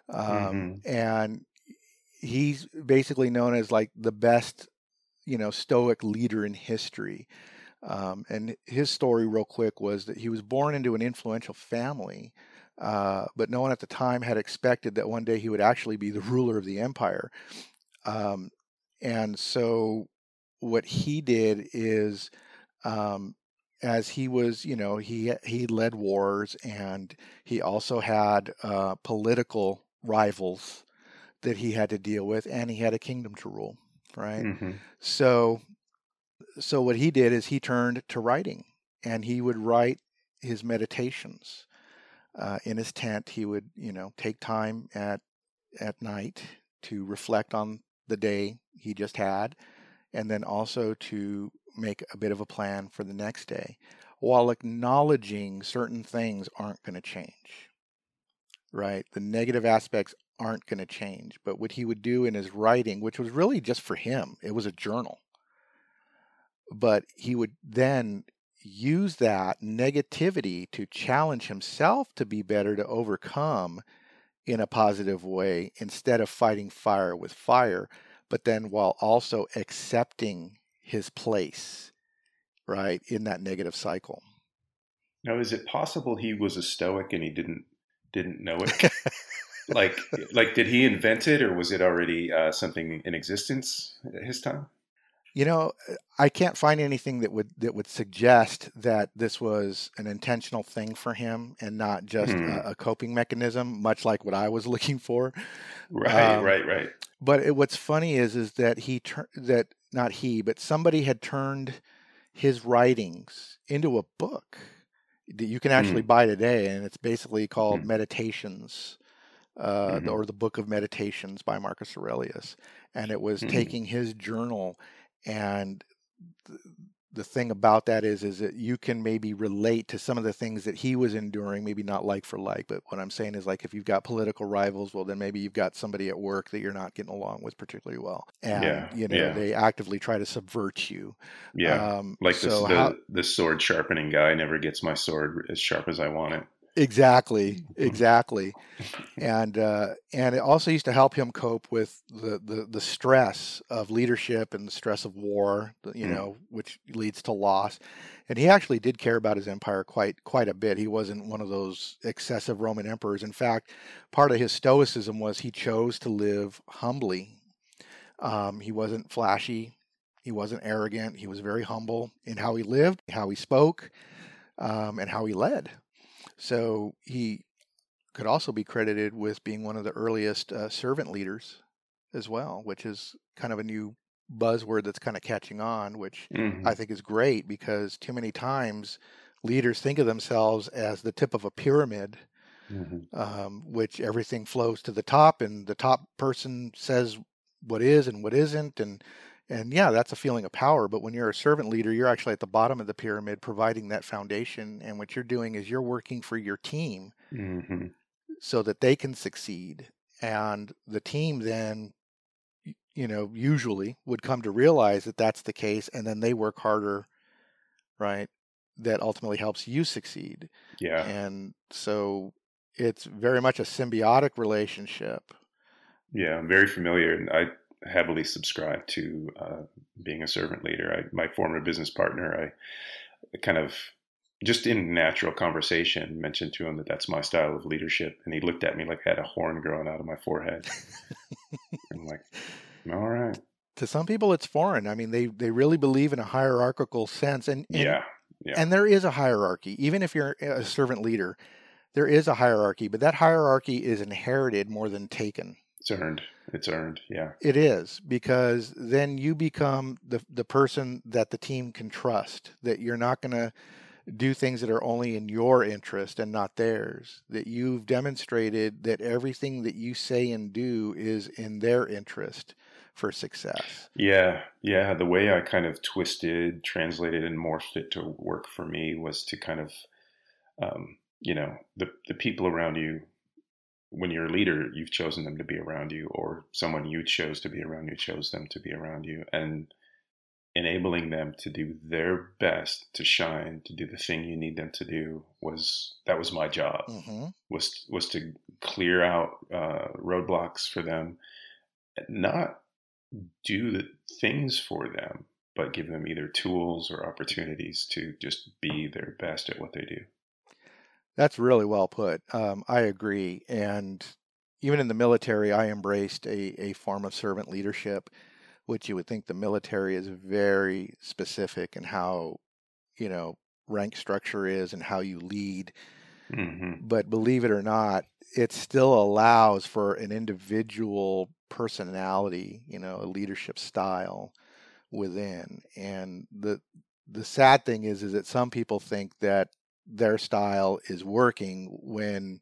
Um, And he's basically known as like the best, you know, Stoic leader in history. Um, and his story, real quick, was that he was born into an influential family, uh, but no one at the time had expected that one day he would actually be the [laughs] ruler of the empire. Um, and so, what he did is, um, as he was, you know, he he led wars, and he also had uh, political rivals that he had to deal with, and he had a kingdom to rule, right? Mhm. So, so what he did is he turned to writing, and he would write his meditations uh, in his tent. He would, you know, take time at at night to reflect on the day he just had, and then also to make a bit of a plan for the next day, while acknowledging certain things aren't going to change. Right, the negative aspects aren't going to change. But what he would do in his writing, which was really just for him, it was a journal. But he would then use that negativity to challenge himself to be better, to overcome in a positive way instead of fighting fire with fire, but then while also accepting his place, right, in that negative cycle. Now, is it possible he was a Stoic and he didn't didn't know it? [laughs] like, like, did he invent it, or was it already uh, something in existence at his time? You know, I can't find anything that would that would suggest that this was an intentional thing for him and not just Hmm. a, a coping mechanism, much like what I was [laughs] looking for. Right, Um, right, right. But it, what's funny is is that he tur- that not he, but somebody had turned his writings into a book that you can actually buy today, and it's basically called Hmm. Meditations, uh, Mhm. or the Book of Meditations by Marcus Aurelius, and it was Hmm. taking his journal and. th- The thing about that is, is that you can maybe relate to some of the things that he was enduring, maybe not like for like. But what I'm saying is, like, if you've got political rivals, well, then maybe you've got somebody at work that you're not getting along with particularly well, and Yeah, you know yeah. they actively try to subvert you. Yeah, Um, like this, so the how, the sword sharpening guy never gets my sword as sharp as I want it. Exactly, Mhm. exactly, and uh, and it also used to help him cope with the, the the stress of leadership and the stress of war, you Mm. know, which leads to loss. And he actually did care about his empire quite quite a bit. He wasn't one of those excessive Roman emperors. In fact, part of his stoicism was he chose to live humbly. Um, he wasn't flashy. He wasn't arrogant. He was very humble in how he lived, how he spoke, um, and how he led. So he could also be credited with being one of the earliest uh, servant leaders as well, which is kind of a new buzzword that's kind of catching on, which Mhm. I think is great because too many times leaders think of themselves as the tip of a pyramid, Mhm. um, which everything flows to the top, and the top person says what is and what isn't, and and yeah, that's a feeling of power. But when you're a servant leader, you're actually at the bottom of the pyramid, providing that foundation, and what you're doing is you're working for your team Mhm. so that they can succeed, and the team then you know usually would come to realize that that's the case and then they work harder right that ultimately helps you succeed Yeah, and so it's very much a symbiotic relationship yeah, I'm very familiar, and I heavily subscribe to uh, being a servant leader. I, my former business partner, I kind of just in natural conversation mentioned to him that that's my style of leadership, and he looked at me like I had a horn growing out of my forehead. [laughs] I'm like, all right, to some people it's foreign. I mean they they really believe in a hierarchical sense and, and yeah, yeah, and there is a hierarchy. Even if you're a servant leader there is a hierarchy but that hierarchy is inherited more than taken. It's earned, it's earned, yeah, It is because then you become the the person that the team can trust. That you're not going to do things that are only in your interest and not theirs. That you've demonstrated that everything that you say and do is in their interest for success. Yeah, yeah. The way I kind of twisted, translated, and morphed it to work for me was to kind of, um, you know, the the people around you. When you're a leader, you've chosen them to be around you, or someone you chose to be around you chose them to be around you, and enabling them to do their best to shine to do the thing you need them to do was that was my job Mm-hmm. was was to clear out uh, roadblocks for them not do the things for them but give them either tools or opportunities to just be their best at what they do That's really well put. Um, I agree. And even in the military, I embraced a, a form of servant leadership, which you would think the military is very specific in how, you know, rank structure is and how you lead. hmm But believe it or not, it still allows for an individual personality, you know, a leadership style within. And the the sad thing is is that some people think that their style is working when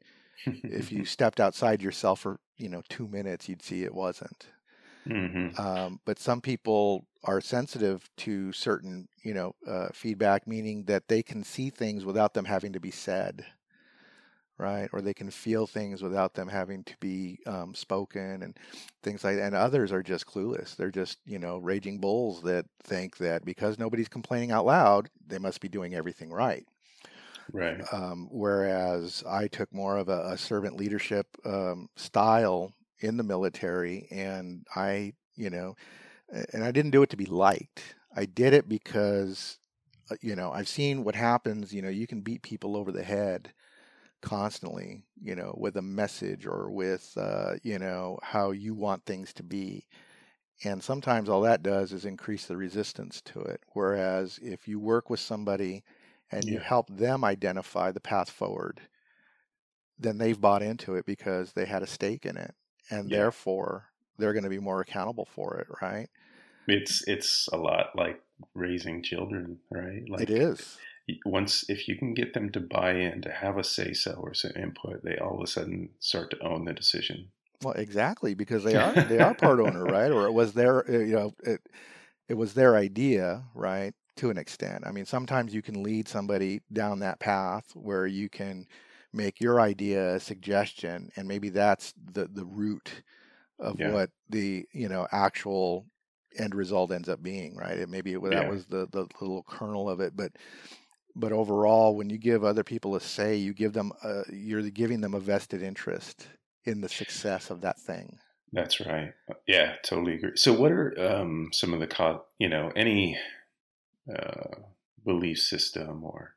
if you [laughs] stepped outside yourself for you know two minutes you'd see it wasn't. Hmm um, but some people are sensitive to certain you know uh, feedback meaning that they can see things without them having to be said right? Or they can feel things without them having to be um, spoken and things like that and others are just clueless. They're just you know raging bulls that think that because nobody's complaining out loud they must be doing everything right right um, whereas I took more of a, a servant leadership um, style in the military, and I, you know, and I didn't do it to be liked. I did it because, uh, you know, I've seen what happens. You know, you can beat people over the head constantly, you know, with a message or with, uh, you know, how you want things to be. And sometimes all that does is increase the resistance to it. Whereas if you work with somebody and you help them identify the path forward, then they've bought into it because they had a stake in it. And Yeah. therefore, they're going to be more accountable for it, right? it's it's a lot like raising children right like it is. once if you can get them to buy in to have a say so or some input they all of a sudden start to own the decision Well, exactly because they are they are part owner, [laughs] right? Or it was their you know it it was their idea, right? To an extent. I mean, sometimes you can lead somebody down that path where you can make your idea a suggestion, and maybe that's the the root of Yeah. what the you know actual end result ends up being, right? It maybe it, that Yeah. was the the little kernel of it, but but overall, when you give other people a say, you give them a, you're giving them a vested interest in the success of that thing. That's right. Yeah, totally agree. So, what are um, some of the co- you know any uh, belief system or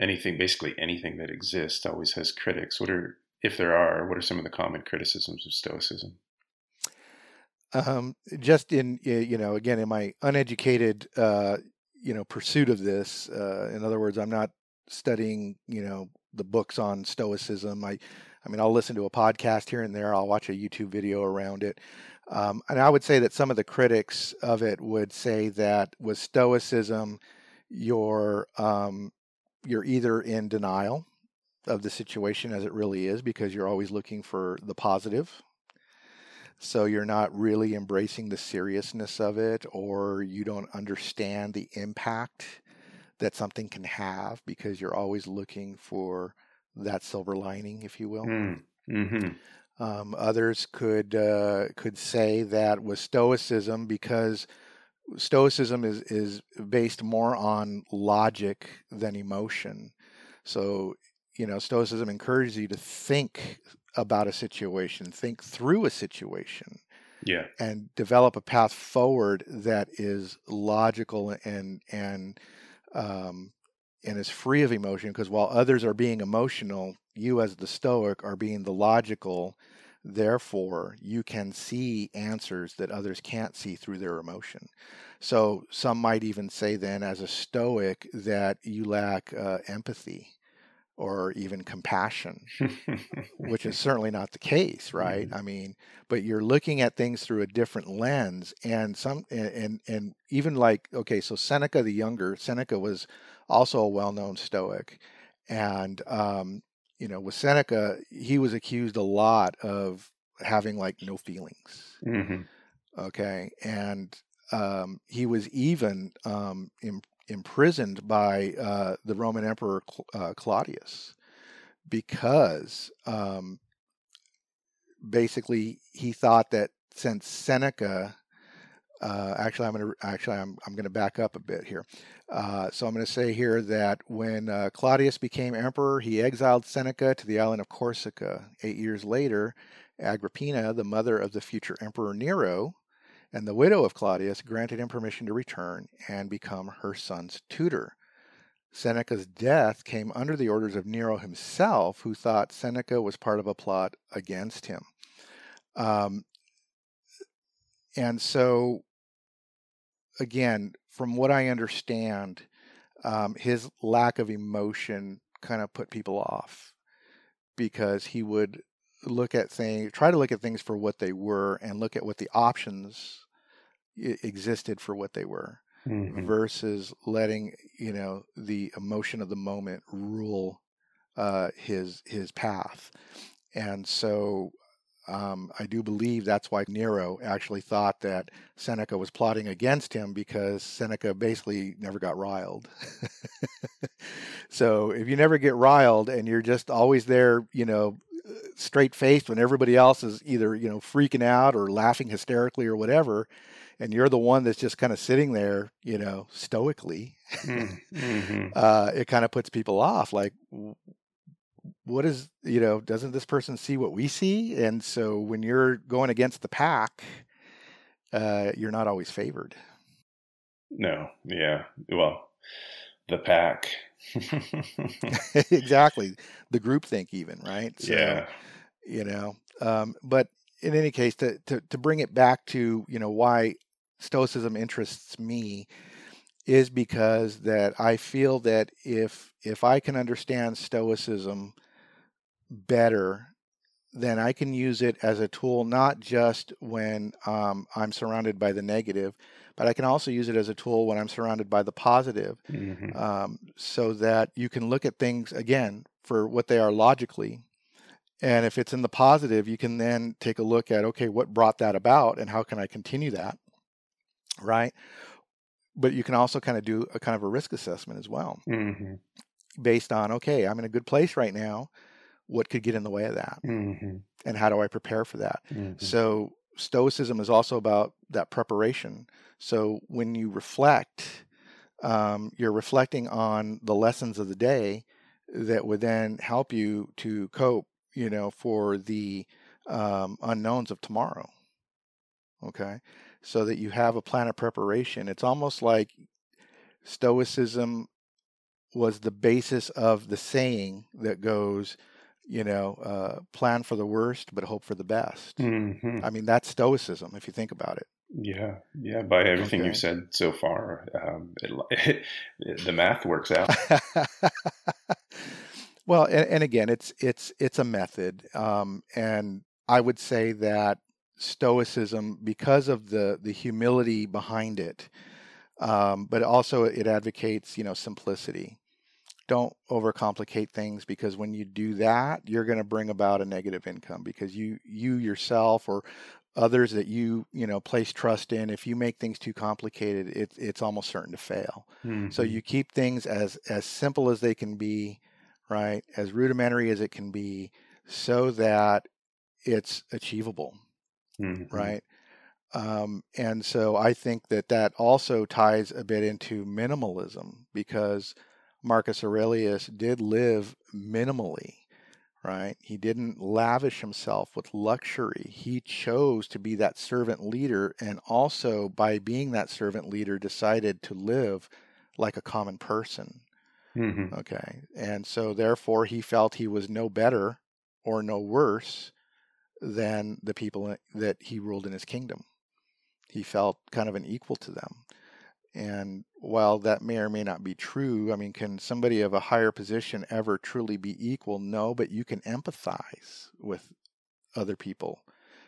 anything, basically anything that exists, always has critics. What are, if there are, what are some of the common criticisms of Stoicism? Um, just in you know, again, in my uneducated uh, you know pursuit of this, uh, in other words, I'm not studying you know the books on Stoicism. I, I mean, I'll listen to a podcast here and there. I'll watch a YouTube video around it. Um, and I would say that some of the critics of it would say that with Stoicism, you're um, you're either in denial of the situation as it really is because you're always looking for the positive. So you're not really embracing the seriousness of it, or you don't understand the impact that something can have because you're always looking for that silver lining, if you will. Mm. hmm Um, others could uh, could say that was Stoicism, because Stoicism is is based more on logic than emotion. So you know, Stoicism encourages you to think about a situation, think through a situation, Yeah. and develop a path forward that is logical and and um, and is free of emotion. Because while others are being emotional, you as the Stoic are being the logical. Therefore, you can see answers that others can't see through their emotion. So some might even say then, as a Stoic, that you lack uh, empathy or even compassion which is [laughs] certainly not the case, right? I mean, but you're looking at things through a different lens, and some and and, and even like okay, so Seneca the younger, Seneca was also a well-known Stoic, and um, you know, with Seneca, he was accused a lot of having like no feelings. hmm Okay, and um, he was even um, im- imprisoned by uh, the Roman Emperor Cl- uh, Claudius because um, basically he thought that since Seneca, uh, actually, I'm going to actually I'm I'm going to back up a bit here. Uh, so I'm going to say here that when uh, Claudius became emperor, he exiled Seneca to the island of Corsica. Eight years later, Agrippina, the mother of the future emperor Nero, and the widow of Claudius, granted him permission to return and become her son's tutor. Seneca's death came under the orders of Nero himself, who thought Seneca was part of a plot against him. Um, and so, again, from what I understand, um, his lack of emotion kind of put people off because he would look at things, try to look at things for what they were, and look at what the options existed for what they were hmm versus letting you know the emotion of the moment rule uh, his his path. And so um, I do believe that's why Nero actually thought that Seneca was plotting against him because Seneca basically never got riled. [laughs] so if you never get riled and you're just always there, you know, straight faced when everybody else is either, you know, freaking out or laughing hysterically or whatever, and you're the one that's just kind of sitting there, you know, stoically, hmm [laughs] uh, it kind of puts people off. Like, what is, you know, doesn't this person see what we see? And so when you're going against the pack, uh, you're not always favored. No, yeah. Well, the pack. [laughs] exactly. The group think even, right? So, yeah. you know, um, but in any case, to, to, to bring it back to, you know, why Stoicism interests me is because that I feel that if if I can understand Stoicism better, then I can use it as a tool not just when um, I'm surrounded by the negative, but I can also use it as a tool when I'm surrounded by the positive, hmm um, so that you can look at things again for what they are logically. And if it's in the positive, you can then take a look at okay, what brought that about, and how can I continue that, right? But you can also kind of do a kind of a risk assessment as well hmm based on okay i'm in a good place right now what could get in the way of that hmm and how do i prepare for that? Hmm so stoicism is also about that preparation. So when you reflect um, you're reflecting on the lessons of the day that would then help you to cope you know for the um, unknowns of tomorrow okay? So that you have a plan of preparation. It's almost like stoicism was the basis of the saying that goes, you know, uh, plan for the worst, but hope for the best. hmm I mean, that's stoicism if you think about it. Yeah, yeah. By everything Okay. you've said so far, um, it, [laughs] it, the math works out. [laughs] well, and, and again, it's it's it's a method, um, and I would say that stoicism, because of the the humility behind it, um, but also it advocates, you know, simplicity. Don't overcomplicate things because when you do that, you're going to bring about a negative income because you you yourself or others that you you know place trust in if you make things too complicated it, it's almost certain to fail so Mhm. you keep things as as simple as they can be right as rudimentary as it can be so that it's achievable Mhm. right um, and so i think that that also ties a bit into minimalism because marcus aurelius did live minimally right he didn't lavish himself with luxury he chose to be that servant leader and also by being that servant leader decided to live like a common person Mhm. Okay. And so therefore he felt he was no better or no worse than the people that he ruled in his kingdom. He felt kind of an equal to them. And while that may or may not be true, I mean, can somebody of a higher position ever truly be equal? No, but you can empathize with other people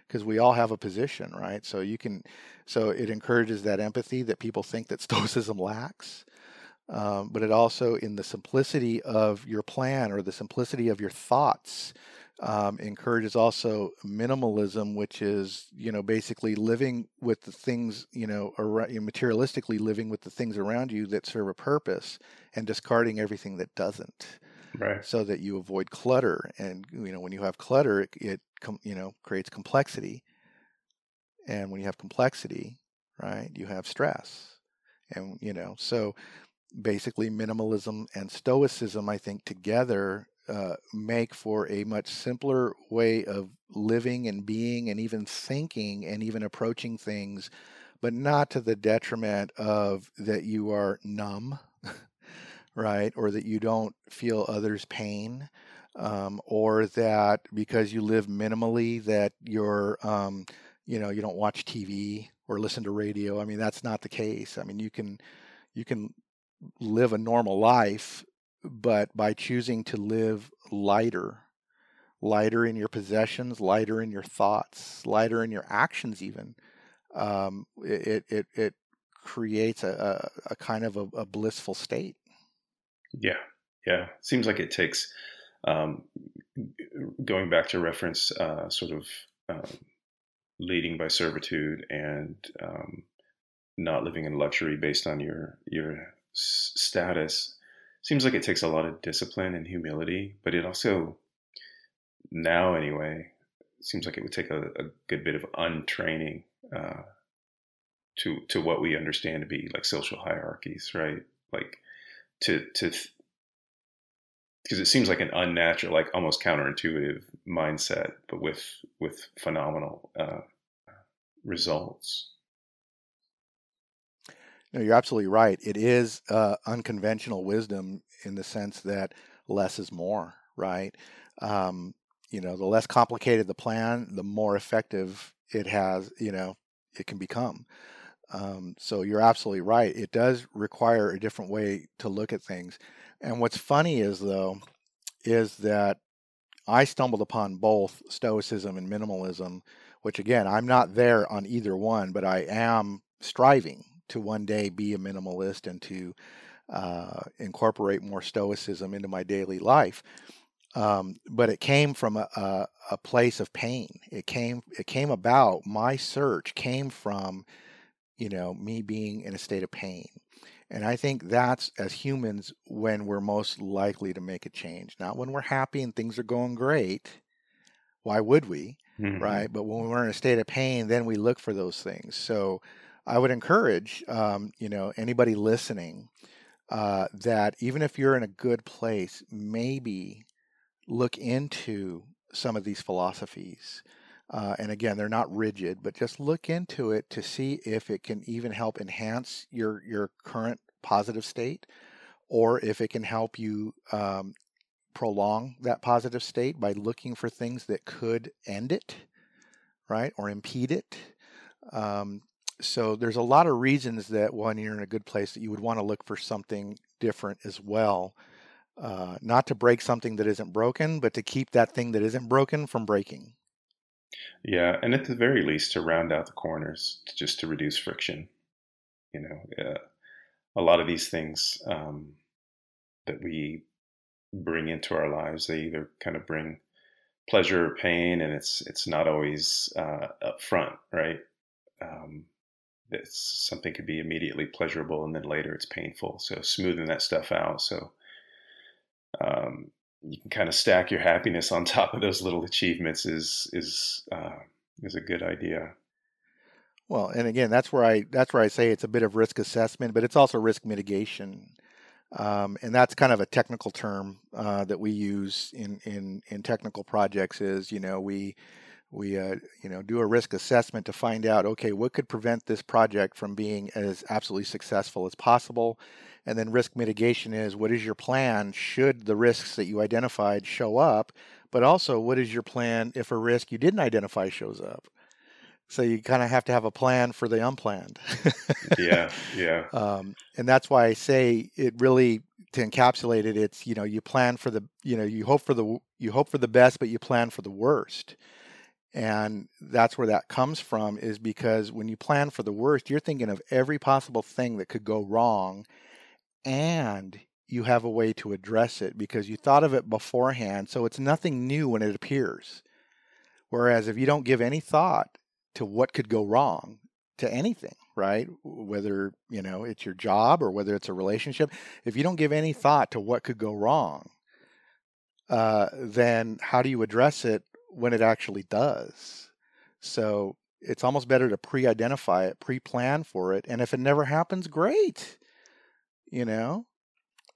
because we all have a position, right? So you can, so it encourages that empathy that people think that [laughs] Stoicism lacks. um, but it also in the simplicity of your plan or the simplicity of your thoughts um, encourages also minimalism, which is you know basically living with the things you know around, materialistically living with the things around you that serve a purpose and discarding everything that doesn't. Right. So that you avoid clutter, and you know when you have clutter, it, it you know creates complexity, and when you have complexity, right, you have stress, and you know so basically minimalism and stoicism, I think together uh, make for a much simpler way of living and being and even thinking and even approaching things, but not to the detriment of that you are numb, [laughs] right? Or that you don't feel others' pain. Um, or that because you live minimally that you're um, you know you don't watch tv or listen to radio i mean that's not the case i mean you can you can live a normal life but by choosing to live lighter, lighter in your possessions, lighter in your thoughts, lighter in your actions, even, um, it, it, it creates a, a, a kind of a, a, blissful state. Yeah. Yeah. Seems like it takes, um, going back to reference, uh, sort of, um, leading by servitude and, um, not living in luxury based on your, your status seems like it takes a lot of discipline and humility, but it also, now anyway, seems like it would take a, a good bit of untraining uh, to to what we understand to be like social hierarchies, right? Like to to because it seems like an unnatural, like almost counterintuitive mindset, but with with phenomenal uh, results. No, you're absolutely right. It is uh, unconventional wisdom in the sense that less is more, right? Um, you know, the less complicated the plan, the more effective it has, you know, it can become. Um, so you're absolutely right. It does require a different way to look at things. And what's funny is, though, is that I stumbled upon both Stoicism and minimalism, which again, I'm not there on either one, but I am striving to one day be a minimalist and to uh, incorporate more stoicism into my daily life. Um, but it came from a, a, a, place of pain. It came it came about. My search came from, you know, me being in a state of pain. And I think that's as humans when we're most likely to make a change. Not when we're happy and things are going great. Why would we? Mm-hmm. Right. But when we're in a state of pain, then we look for those things. So I would encourage, um, you know, anybody listening uh, that even if you're in a good place, maybe look into some of these philosophies. Uh, and again, they're not rigid, but just look into it to see if it can even help enhance your your current positive state, or if it can help you um, prolong that positive state by looking for things that could end it, right, or impede it. Um, so there's a lot of reasons that when you're in a good place that you would want to look for something different as well. Uh, not to break something that isn't broken, but to keep that thing that isn't broken from breaking. Yeah, and at the very least, to round out the corners, just to reduce friction. You know, uh, a lot of these things um, that we bring into our lives, they either kind of bring pleasure or pain, and it's it's not always uh, upfront, right? Um, that something could be immediately pleasurable and then later it's painful. So smoothing that stuff out. So um, you can kind of stack your happiness on [laughs] top of those little achievements is is uh, is a good idea. Well, and again, that's where I that's where I say it's a bit of risk assessment, but it's also risk mitigation, um, and that's kind of a technical term uh, that we use in in in technical projects. Is you know we we uh, you know do a risk assessment to find out okay what could prevent this project from being as absolutely successful as possible? And then risk mitigation is what is your plan should the risks that you identified show up? But also what is your plan if a risk you didn't identify shows up? So you kind of have to have a plan for the unplanned. Yeah yeah. [laughs] Um, and that's why i say it really to encapsulate it it's you know you plan for the you know you hope for the you hope for the best but you plan for the worst and that's where that comes from is because when you plan for the worst, you're thinking of every possible thing that could go wrong. and you have a way to address it because you thought of it beforehand. So it's nothing new when it appears. Whereas if you don't give any thought to what could go wrong to anything, right? Whether, you know, it's your job or whether it's a relationship, if you don't give any thought to what could go wrong, uh, then how do you address it when it actually does? So it's almost better to pre identify it, pre plan for it. And if it never happens, great, you know?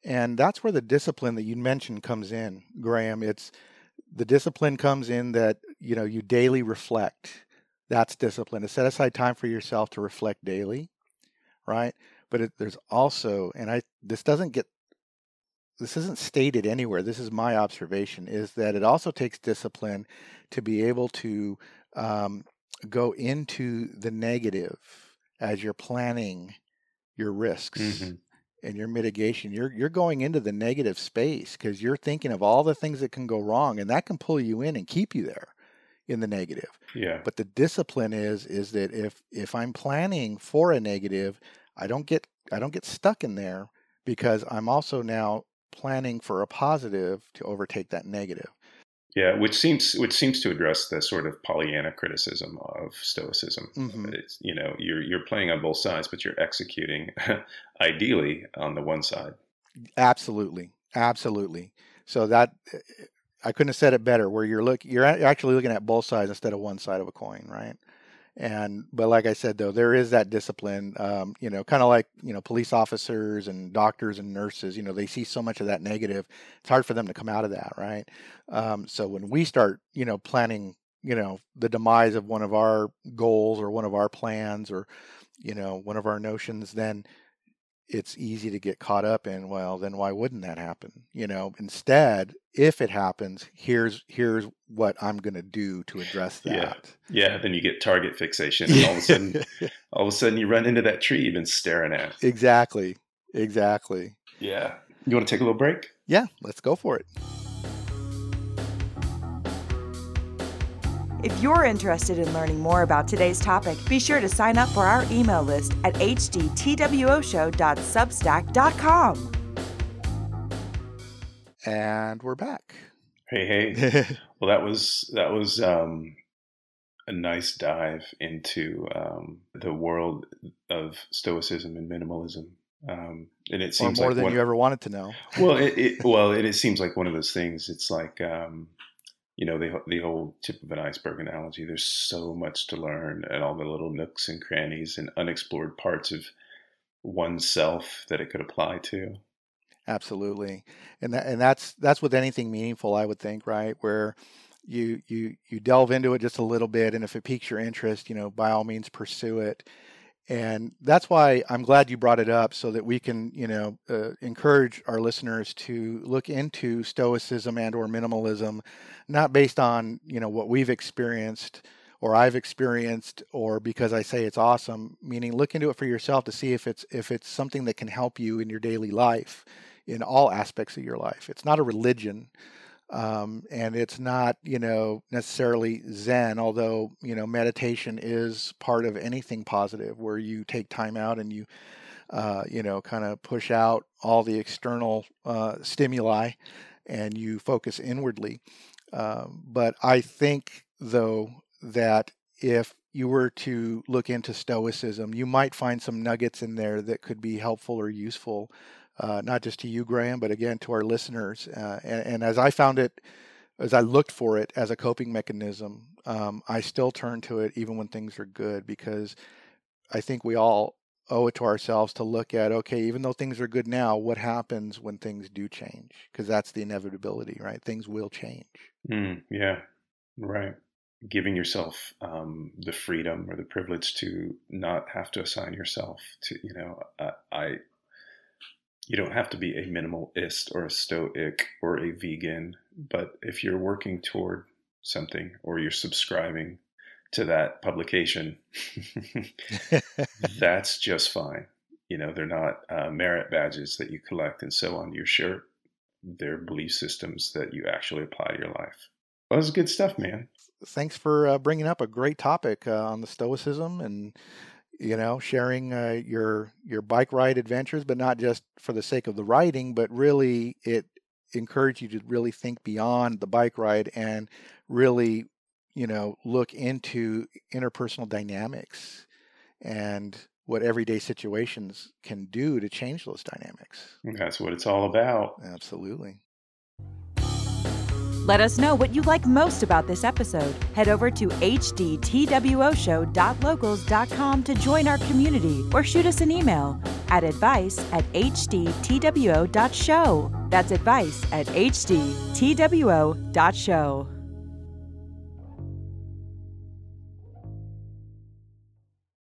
And that's where the discipline that you mentioned comes in, Graham. It's the discipline comes in that, you know, you daily reflect. That's discipline. To set aside time for yourself to reflect daily, right? But it, there's also, and I, this doesn't get, this isn't stated anywhere. This is my observation, is that it also takes discipline to be able to um, go into the negative as you're planning your risks. Mm-hmm and your mitigation you're you're going into the negative space because you're thinking of all the things that can go wrong and that can pull you in and keep you there in the negative yeah but the discipline is is that if if i'm planning for a negative i don't get i don't get stuck in there because i'm also now planning for a positive to overtake that negative yeah, which seems which seems to address the sort of Pollyanna criticism of Stoicism. Mm-hmm. It's, you know, you're you're playing on both sides, but you're executing [laughs] ideally on the one side. Absolutely, absolutely. So that I couldn't have said it better. Where you're look, you're actually looking at both sides instead of one side of a coin, right? And but like i said though there is that discipline um, you know kind of like you know police officers and doctors and nurses you know they see so much of that negative it's hard for them to come out of that right? Um, so when we start you know planning you know the demise of one of our goals or one of our plans or you know one of our notions then it's easy to get caught up in well then why wouldn't that happen? You know instead if it happens here's here's what i'm going to do to address that. Yeah yeah then you get target fixation and all of a sudden [laughs] all of a sudden you run into that tree you've been staring at. Exactly exactly. Yeah. You want to take a little break? Yeah let's go for it If you're interested in learning more about today's topic, be sure to sign up for our email list at hdtwoshow.substack.com. And we're back. Hey, hey. [laughs] well, that was that was um, a nice dive into um, the world of Stoicism and minimalism. Um, and it seems or more like than one, you ever wanted to know. well, it, [laughs] it well, it, it, seems like one of those things. It's like um, you know the the whole tip of an iceberg analogy. There's so much to learn, and all the little nooks and crannies and unexplored parts of oneself that it could apply to. Absolutely, and that, and that's that's with anything meaningful, I would think, right? Where you you you delve into it just a little bit, and if it piques your interest, you know, by all means pursue it and that's why I'm glad you brought it up so that we can, you know, uh, encourage our listeners to look into stoicism and or minimalism, not based on, you know, what we've experienced or I've experienced or because I say it's awesome, meaning look into it for yourself to see if it's if it's something that can help you in your daily life in all aspects of your life. It's not a religion. Um, and it's not you know necessarily zen although you know meditation is part of anything positive where you take time out and you uh, you know kind of push out all the external uh, stimuli and you focus inwardly. Um, but i think though that if you were to look into stoicism you might find some nuggets in there that could be helpful or useful uh, not just to you, Graham, but again to our listeners. Uh, and, and, as I found it, as I looked for it as a coping mechanism, um, I still turn to it even when things are good because I think we all owe it to ourselves to look at okay, even though things are good now, what happens when things do change? Because that's the inevitability, right? Things will change. Mm, yeah, right. Giving yourself um, the freedom or the privilege to not have to assign yourself to, you know, uh, I you don't have to be a minimalist or a stoic or a vegan, but if you're working toward something or you're subscribing to that publication, [laughs] that's just fine. You know, they're not uh, merit badges that you collect and sew on your shirt. They're belief systems that you actually apply to your life. Well, that was good stuff, man. Thanks for uh, bringing up a great topic uh, on the Stoicism and you know, sharing uh, your your bike ride adventures, but not just for the sake of the riding, but really it encourage you to really think beyond the bike ride and really, you know, look into interpersonal dynamics and what everyday situations can do to change those dynamics. That's what it's all about. Absolutely. Let us know what you like most about this episode. Head over to hdtwoshow.locals.com to join our community or shoot us an email at advice at hdtwo.show. That's advice at hdtwo.show.